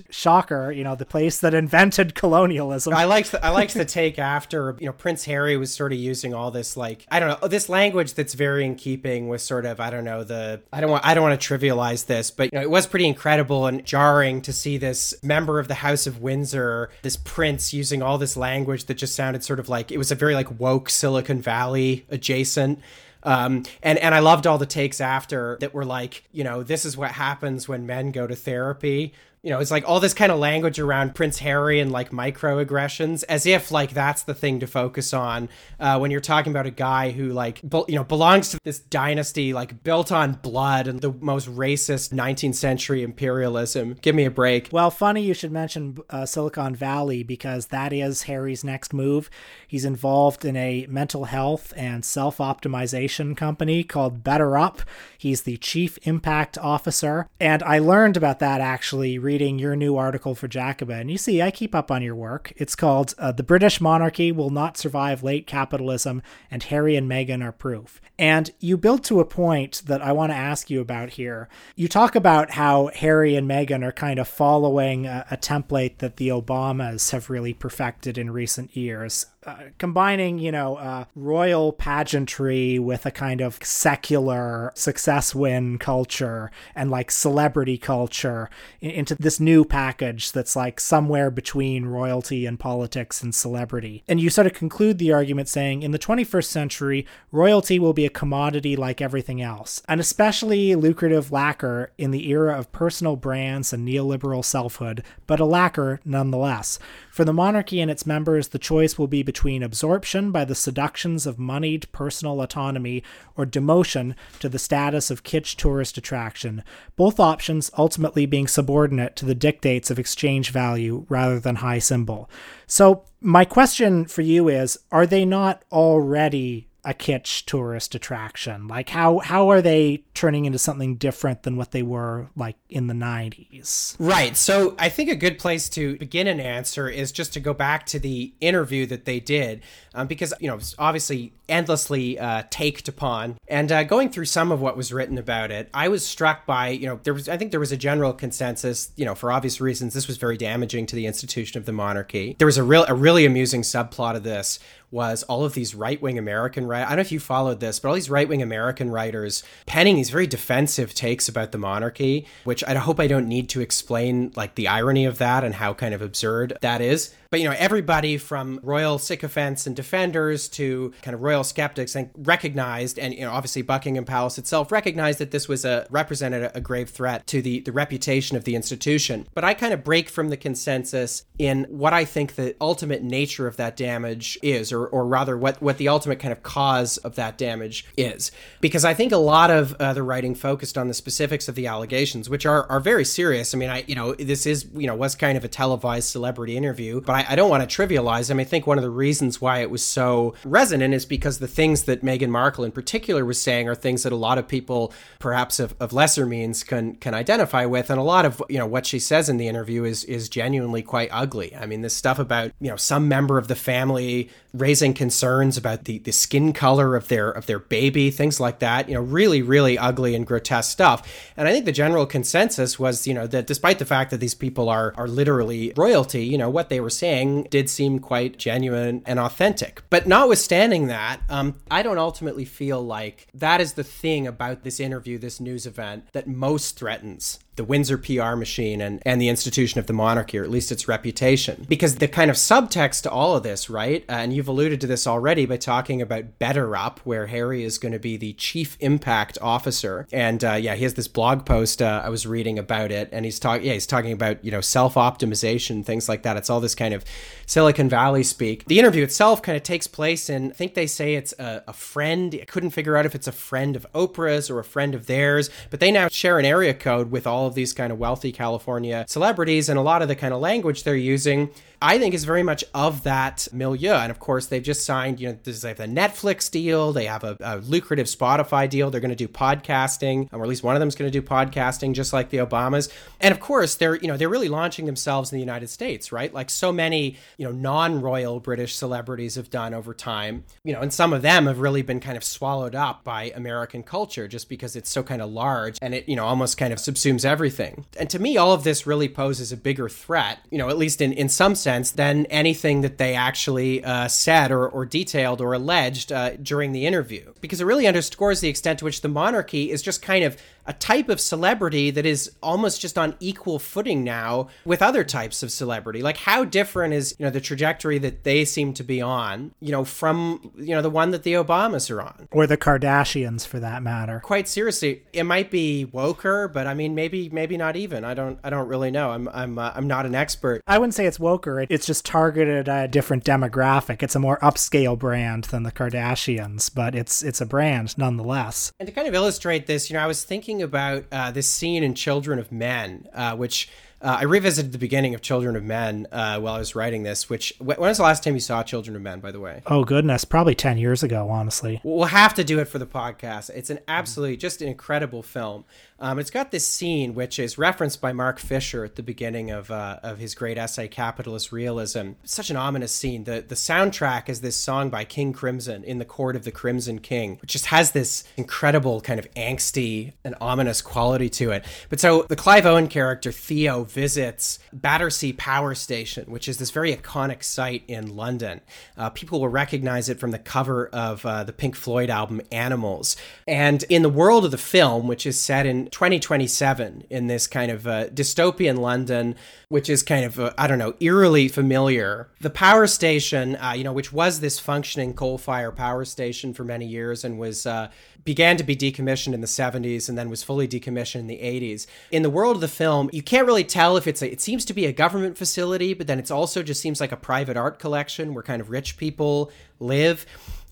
shocker, you know, the place that invented colonialism. I liked the, I liked the take after, you know, Prince Harry was sort of using all this like I don't know, this language that's very in keeping with sort of I don't know, the I don't want I don't want to trivialize this, but you know, it was pretty incredible and jarring to see this member of the House of Windsor, this prince using all this language that just sounded sort of like it was a very like woke Silicon Valley adjacent. Um, and and I loved all the takes after that were like, you know, this is what happens when men go to therapy you know, it's like all this kind of language around Prince Harry and like microaggressions, as if like that's the thing to focus on uh, when you're talking about a guy who like be- you know belongs to this dynasty like built on blood and the most racist 19th century imperialism. Give me a break. Well, funny you should mention uh, Silicon Valley because that is Harry's next move. He's involved in a mental health and self optimization company called BetterUp. He's the chief impact officer, and I learned about that actually reading your new article for Jacobin. You see, I keep up on your work. It's called uh, The British Monarchy Will Not Survive Late Capitalism, and Harry and Meghan Are Proof. And you build to a point that I want to ask you about here. You talk about how Harry and Meghan are kind of following a, a template that the Obamas have really perfected in recent years. Uh, combining, you know, uh, royal pageantry with a kind of secular success win culture and like celebrity culture into this new package that's like somewhere between royalty and politics and celebrity. And you sort of conclude the argument saying in the 21st century, royalty will be a commodity like everything else, an especially lucrative lacquer in the era of personal brands and neoliberal selfhood, but a lacquer nonetheless. For the monarchy and its members, the choice will be between absorption by the seductions of moneyed personal autonomy or demotion to the status of kitsch tourist attraction, both options ultimately being subordinate to the dictates of exchange value rather than high symbol. So, my question for you is are they not already a kitsch tourist attraction? Like how how are they turning into something different than what they were like in the 90s? Right. So I think a good place to begin an answer is just to go back to the interview that they did um, because you know obviously endlessly uh, taked upon and uh, going through some of what was written about it i was struck by you know there was i think there was a general consensus you know for obvious reasons this was very damaging to the institution of the monarchy there was a real a really amusing subplot of this was all of these right-wing American right I don't know if you followed this, but all these right-wing American writers penning these very defensive takes about the monarchy, which I hope I don't need to explain like the irony of that and how kind of absurd that is. But you know, everybody from royal sycophants and defenders to kind of royal skeptics and recognized, and you know, obviously Buckingham Palace itself recognized that this was a represented a, grave threat to the the reputation of the institution. But I kind of break from the consensus in what I think the ultimate nature of that damage is, or or rather what what the ultimate kind of cause of that damage is, because I think a lot of uh, the writing focused on the specifics of the allegations, which are are very serious. I mean, I you know this is you know was kind of a televised celebrity interview, but I I, I don't want to trivialize them. I think one of the reasons why it was so resonant is because the things that Meghan Markle in particular was saying are things that a lot of people, perhaps of, of lesser means, can can identify with. And a lot of you know what she says in the interview is is genuinely quite ugly. I mean, this stuff about you know some member of the family raising concerns about the, the skin color of their of their baby, things like that. You know, really, really ugly and grotesque stuff. And I think the general consensus was, you know, that despite the fact that these people are are literally royalty, you know, what they were saying did seem quite genuine and authentic. But notwithstanding that, um, I don't ultimately feel like that is the thing about this interview, this news event, that most threatens the Windsor PR machine and, and the institution of the monarchy, or at least its reputation. Because the kind of subtext to all of this, right? Uh, and you've alluded to this already by talking about Better Up, where Harry is going to be the chief impact officer. And uh, yeah, he has this blog post uh, I was reading about it, and he's talking, yeah, he's talking about you know self optimization, things like that. It's all this kind of Silicon Valley speak. The interview itself kind of takes place in, I think they say it's a, a friend. I couldn't figure out if it's a friend of Oprah's or a friend of theirs, but they now share an area code with all all of these kind of wealthy California celebrities and a lot of the kind of language they're using I think is very much of that milieu. And of course, they've just signed, you know, they have a Netflix deal, they have a, a lucrative Spotify deal, they're going to do podcasting, or at least one of them is going to do podcasting, just like the Obamas. And of course, they're, you know, they're really launching themselves in the United States, right? Like so many, you know, non-royal British celebrities have done over time, you know, and some of them have really been kind of swallowed up by American culture just because it's so kind of large and it, you know, almost kind of subsumes everything. And to me, all of this really poses a bigger threat, you know, at least in, in some sense nonsense than anything that they actually uh, said or, or detailed or alleged uh, during the interview. Because it really underscores the extent to which the monarchy is just kind of a type of celebrity that is almost just on equal footing now with other types of celebrity. Like how different is, you know, the trajectory that they seem to be on, you know, from, you know, the one that the Obamas are on. Or the Kardashians for that matter. Quite seriously, it might be woker, but I mean maybe maybe not even. I don't I don't really know. I'm I'm uh, I'm not an expert. I wouldn't say it's woker. It's just targeted at a different demographic. It's a more upscale brand than the Kardashians, but it's it's a brand nonetheless. And to kind of illustrate this, you know, I was thinking about uh, this scene in Children of Men, uh, which uh, I revisited the beginning of Children of Men uh, while I was writing this. Which when was the last time you saw Children of Men? By the way. Oh goodness, probably ten years ago. Honestly, we'll have to do it for the podcast. It's an absolutely just an incredible film. Um, it's got this scene which is referenced by Mark Fisher at the beginning of uh, of his great essay "Capitalist Realism." Such an ominous scene. the The soundtrack is this song by King Crimson in the Court of the Crimson King, which just has this incredible kind of angsty and ominous quality to it. But so the Clive Owen character Theo visits Battersea Power Station, which is this very iconic site in London. Uh, people will recognize it from the cover of uh, the Pink Floyd album Animals, and in the world of the film, which is set in 2027 in this kind of uh, dystopian London, which is kind of, uh, I don't know, eerily familiar. The power station, uh, you know, which was this functioning coal fire power station for many years and was uh, began to be decommissioned in the 70s and then was fully decommissioned in the 80s. In the world of the film, you can't really tell if it's a, it seems to be a government facility, but then it's also just seems like a private art collection where kind of rich people live.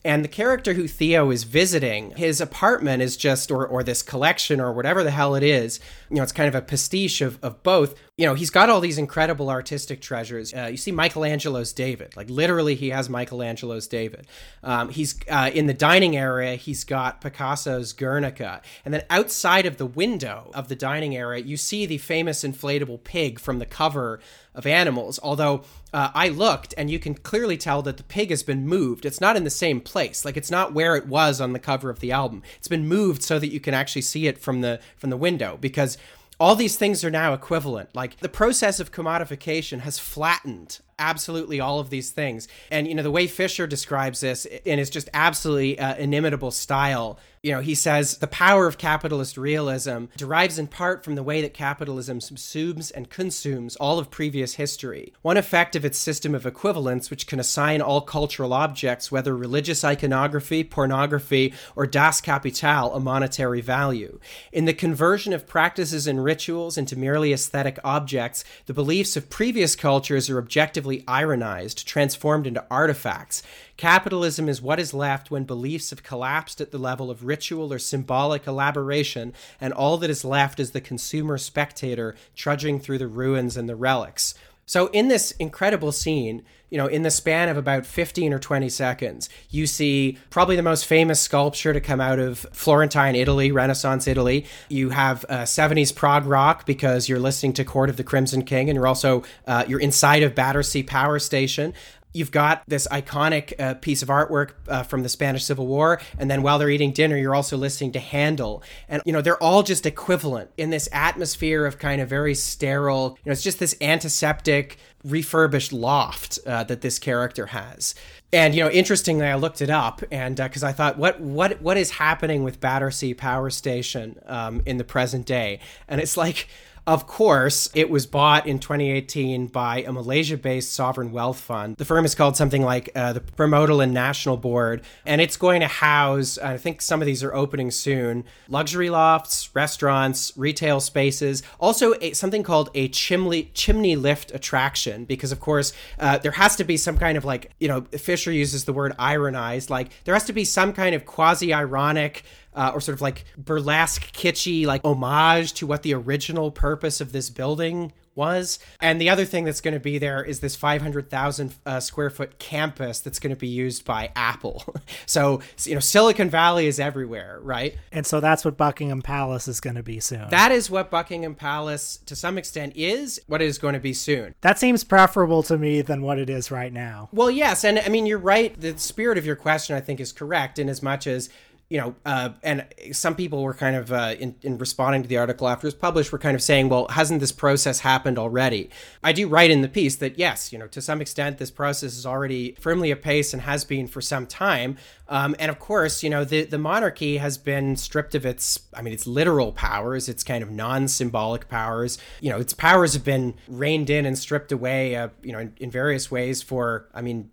And the character who Theo is visiting, his apartment is just, or, or this collection or whatever the hell it is, you know, it's kind of a pastiche of, of both. You know, he's got all these incredible artistic treasures. Uh, you see Michelangelo's David, like literally, he has Michelangelo's David. Um, he's uh, in the dining area, he's got Picasso's Guernica. And then outside of the window of the dining area, you see the famous inflatable pig from the cover of animals. Although uh, I looked and you can clearly tell that the pig has been moved. It's not in the same place. Like it's not where it was on the cover of the album. It's been moved so that you can actually see it from the from the window because all these things are now equivalent. Like the process of commodification has flattened absolutely all of these things. And you know the way Fisher describes this in his just absolutely uh, inimitable style. You know, he says the power of capitalist realism derives in part from the way that capitalism subsumes and consumes all of previous history. One effect of its system of equivalence, which can assign all cultural objects, whether religious iconography, pornography, or Das Kapital, a monetary value. In the conversion of practices and rituals into merely aesthetic objects, the beliefs of previous cultures are objectively ironized, transformed into artifacts. Capitalism is what is left when beliefs have collapsed at the level of ritual or symbolic elaboration, and all that is left is the consumer spectator trudging through the ruins and the relics. So, in this incredible scene, you know, in the span of about 15 or 20 seconds, you see probably the most famous sculpture to come out of Florentine Italy, Renaissance Italy. You have uh, 70s prog rock because you're listening to Court of the Crimson King, and you're also uh, you're inside of Battersea Power Station. You've got this iconic uh, piece of artwork uh, from the Spanish Civil War, and then while they're eating dinner, you're also listening to Handel, and you know they're all just equivalent in this atmosphere of kind of very sterile. You know, it's just this antiseptic, refurbished loft uh, that this character has. And you know, interestingly, I looked it up, and because uh, I thought, what what what is happening with Battersea Power Station um, in the present day? And it's like of course, it was bought in 2018 by a Malaysia based sovereign wealth fund. The firm is called something like uh, the Permodalan National Board, and it's going to house, I think some of these are opening soon, luxury lofts, restaurants, retail spaces, also a, something called a chimney, chimney lift attraction, because of course, uh, there has to be some kind of like, you know, Fisher uses the word ironized, like there has to be some kind of quasi ironic uh, or sort of like burlesque, kitschy, like homage to what the original purpose of this building was. And the other thing that's going to be there is this 500,000 uh, square foot campus that's going to be used by Apple. so, you know, Silicon Valley is everywhere, right? And so that's what Buckingham Palace is going to be soon. That is what Buckingham Palace, to some extent, is what it is going to be soon. That seems preferable to me than what it is right now. Well, yes. And I mean, you're right. The spirit of your question, I think, is correct in as much as you know, uh, and some people were kind of uh, in, in responding to the article after it was published, were kind of saying, well, hasn't this process happened already? I do write in the piece that yes, you know, to some extent, this process is already firmly apace and has been for some time. Um, and of course, you know, the, the monarchy has been stripped of its, I mean, its literal powers, its kind of non symbolic powers. You know, its powers have been reined in and stripped away, uh, you know, in, in various ways for, I mean,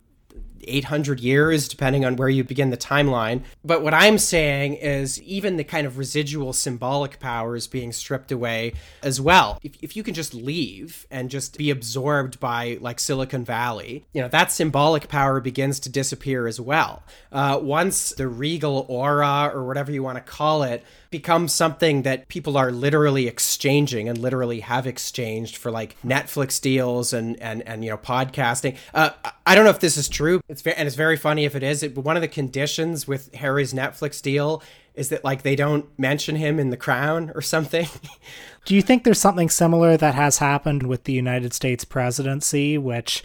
800 years, depending on where you begin the timeline. But what I'm saying is even the kind of residual symbolic power is being stripped away as well. If, if you can just leave and just be absorbed by like Silicon Valley, you know, that symbolic power begins to disappear as well. Uh, once the regal aura or whatever you want to call it becomes something that people are literally exchanging and literally have exchanged for like Netflix deals and and and you know podcasting. Uh, I don't know if this is true. It's very, and it's very funny if it is. It, one of the conditions with Harry's Netflix deal is that like they don't mention him in the crown or something. Do you think there's something similar that has happened with the United States presidency, which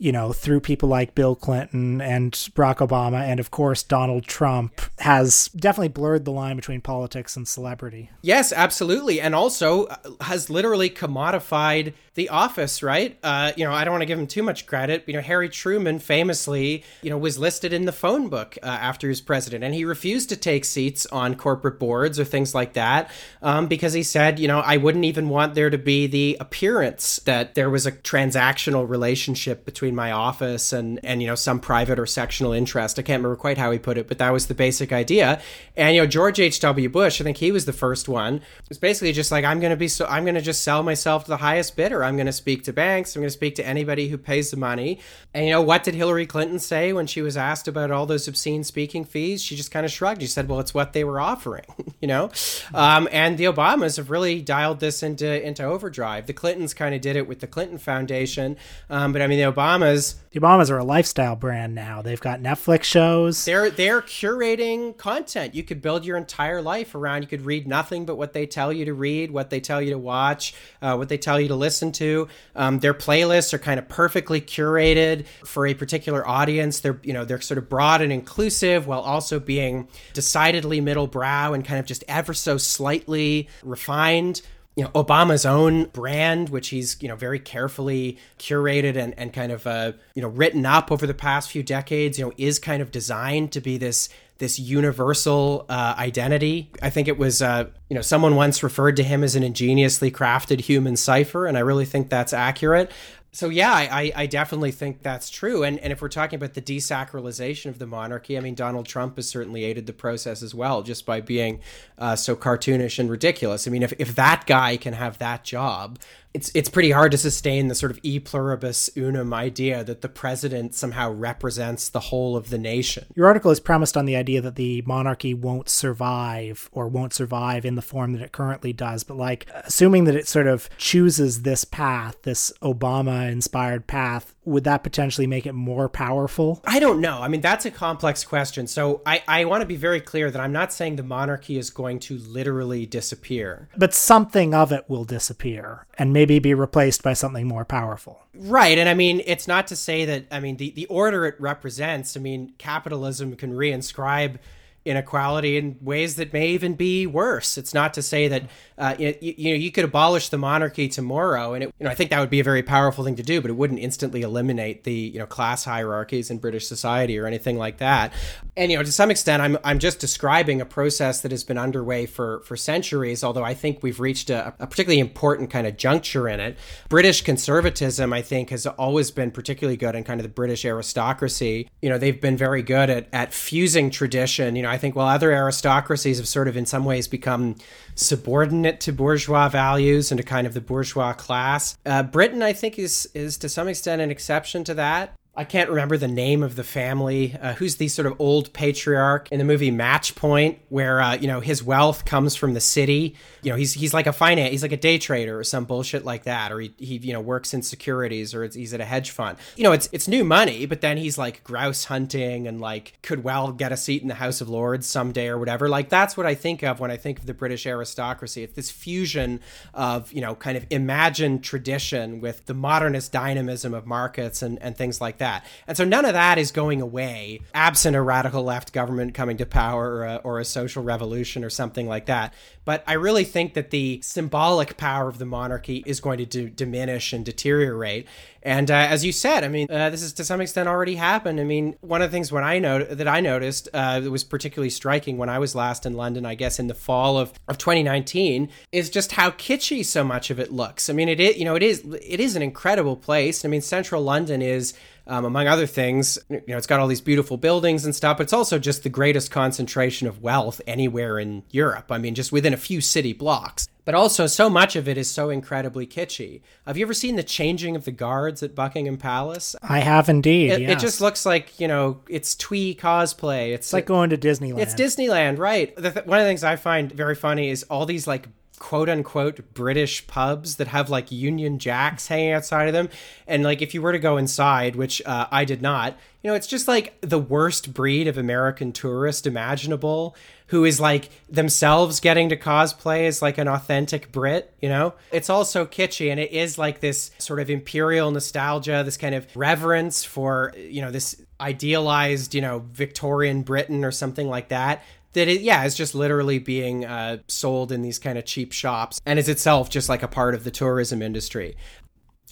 you know, through people like Bill Clinton and Barack Obama, and of course Donald Trump, has definitely blurred the line between politics and celebrity. Yes, absolutely. And also uh, has literally commodified the Office, right? Uh, you know, I don't want to give him too much credit. You know, Harry Truman famously, you know, was listed in the phone book uh, after he was president, and he refused to take seats on corporate boards or things like that um, because he said, you know, I wouldn't even want there to be the appearance that there was a transactional relationship between my office and and you know some private or sectional interest. I can't remember quite how he put it, but that was the basic idea. And you know, George H. W. Bush, I think he was the first one. It's basically just like I'm going to be so I'm going to just sell myself to the highest bidder. I'm going to speak to banks. I'm going to speak to anybody who pays the money. And you know, what did Hillary Clinton say when she was asked about all those obscene speaking fees? She just kind of shrugged. She said, well, it's what they were offering, you know? Um, and the Obamas have really dialed this into, into overdrive. The Clintons kind of did it with the Clinton Foundation. Um, but I mean, the Obamas. The Obamas are a lifestyle brand now. They've got Netflix shows. They're, they're curating content. You could build your entire life around. You could read nothing but what they tell you to read, what they tell you to watch, uh, what they tell you to listen to. Um, their playlists are kind of perfectly curated for a particular audience. They're you know they're sort of broad and inclusive while also being decidedly middle brow and kind of just ever so slightly refined you know Obama's own brand, which he's you know very carefully curated and, and kind of uh, you know written up over the past few decades, you know, is kind of designed to be this this universal uh, identity. I think it was, uh, you know, someone once referred to him as an ingeniously crafted human cipher, and I really think that's accurate. So yeah, I, I definitely think that's true. And and if we're talking about the desacralization of the monarchy, I mean Donald Trump has certainly aided the process as well, just by being uh, so cartoonish and ridiculous. I mean, if if that guy can have that job, it's it's pretty hard to sustain the sort of e pluribus unum idea that the president somehow represents the whole of the nation. Your article is premised on the idea that the monarchy won't survive or won't survive in the form that it currently does, but like assuming that it sort of chooses this path, this Obama inspired path, would that potentially make it more powerful? I don't know. I mean, that's a complex question. So I, I want to be very clear that I'm not saying the monarchy is going to literally disappear. But something of it will disappear and maybe be replaced by something more powerful. Right. And I mean, it's not to say that, I mean, the, the order it represents, I mean, capitalism can reinscribe inequality in ways that may even be worse. It's not to say that uh, you, you, know you could abolish the monarchy tomorrow, and it, you know I think that would be a very powerful thing to do, but it wouldn't instantly eliminate the you know class hierarchies in British society or anything like that. And you know to some extent, I'm I'm just describing a process that has been underway for for centuries. Although I think we've reached a, a particularly important kind of juncture in it. British conservatism, I think, has always been particularly good, in kind of the British aristocracy. You know they've been very good at at fusing tradition. You know I think while other aristocracies have sort of in some ways become subordinate to bourgeois values and to kind of the bourgeois class, uh, Britain I think is is to some extent an exception to that. I can't remember the name of the family. Uh, who's the sort of old patriarch in the movie Match Point, where uh, you know his wealth comes from the city. You know he's he's like a finance, he's like a day trader or some bullshit like that, or he, he you know works in securities or he's at a hedge fund. You know it's it's new money, but then he's like grouse hunting and like could well get a seat in the House of Lords someday or whatever. Like that's what I think of when I think of the British aristocracy. It's this fusion of you know kind of imagined tradition with the modernist dynamism of markets and and things like that. And so none of that is going away, absent a radical left government coming to power or a, or a social revolution or something like that. But I really think that the symbolic power of the monarchy is going to diminish and deteriorate. And uh, as you said, I mean, uh, this is to some extent already happened. I mean, one of the things when I know that I noticed uh, that was particularly striking when I was last in London, I guess in the fall of, of 2019, is just how kitschy so much of it looks. I mean, it is you know it is it is an incredible place. I mean, central London is um, among other things, you know, it's got all these beautiful buildings and stuff, but it's also just the greatest concentration of wealth anywhere in Europe. I mean, just within a few city blocks. But also, so much of it is so incredibly kitschy. Have you ever seen the changing of the guards at Buckingham Palace? I have indeed. It, yes. it just looks like you know, it's twee cosplay. It's, It's like going to Disneyland. It's Disneyland, right? The th- one of the things I find very funny is all these like quote unquote British pubs that have like Union Jacks hanging outside of them. And like if you were to go inside, which uh, I did not, you know, it's just like the worst breed of American tourist imaginable who is like themselves getting to cosplay as like an authentic Brit, you know? It's all so kitschy and it is like this sort of imperial nostalgia, this kind of reverence for, you know, this idealized, you know, Victorian Britain or something like that that it yeah is just literally being uh, sold in these kind of cheap shops and is itself just like a part of the tourism industry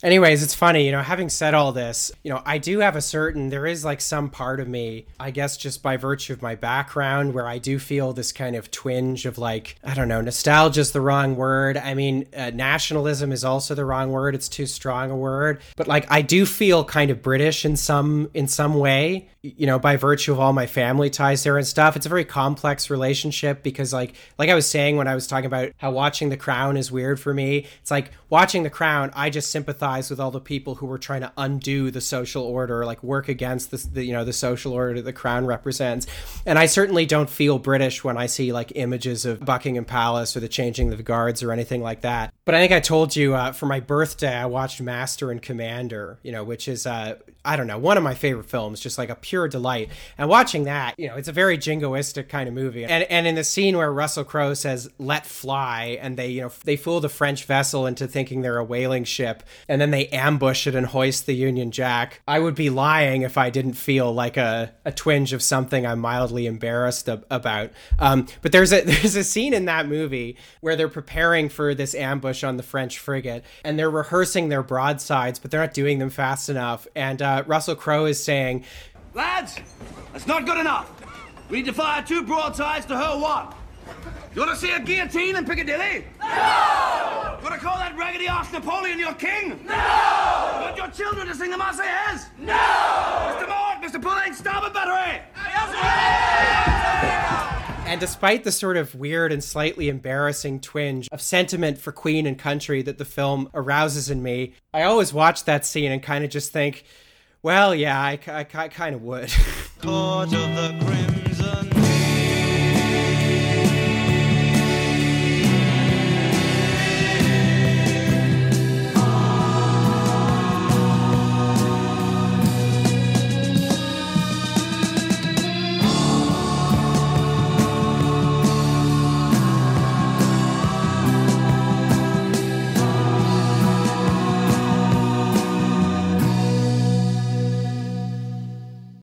anyways it's funny you know having said all this you know i do have a certain there is like some part of me i guess just by virtue of my background where i do feel this kind of twinge of like i don't know nostalgia is the wrong word. I mean uh, nationalism is also the wrong word. It's too strong a word. But like i do feel kind of british in some in some way you know by virtue of all my family ties there and stuff. It's a very complex relationship because like like i was saying when i was talking about how watching the crown is weird for me it's like watching the crown i just sympathize with all the people who were trying to undo the social order like work against the, the you know the social order that the crown represents and i certainly don't feel british when i see like images of buckingham palace or the changing of the guards or anything like that but i think i told you uh, for my birthday i watched master and commander you know which is uh I don't know, one of my favorite films, just like a pure delight. And watching that, you know, it's a very jingoistic kind of movie. And and in the scene where Russell Crowe says "Let fly," and they you know they fool the French vessel into thinking they're a whaling ship, and then they ambush it and hoist the Union Jack. I would be lying if I didn't feel like a, a twinge of something I'm mildly embarrassed ab- about. Um, but there's a there's a scene in that movie where they're preparing for this ambush on the French frigate, and they're rehearsing their broadsides, but they're not doing them fast enough. And uh, Russell Crowe is saying, Lads, that's not good enough. We need to fire two broadsides to hurl one. You want to see a guillotine in Piccadilly? No! You want to call that raggedy ass Napoleon your king? No! You want your children to sing the Marseillaise? No! Mr. Mowett, Mr. Pullings, starboard battery! And despite the sort of weird and slightly embarrassing twinge of sentiment for Queen and country that the film arouses in me, I always watch that scene and kind of just think, well, yeah, I, I, I kind of would. Court of the Crimson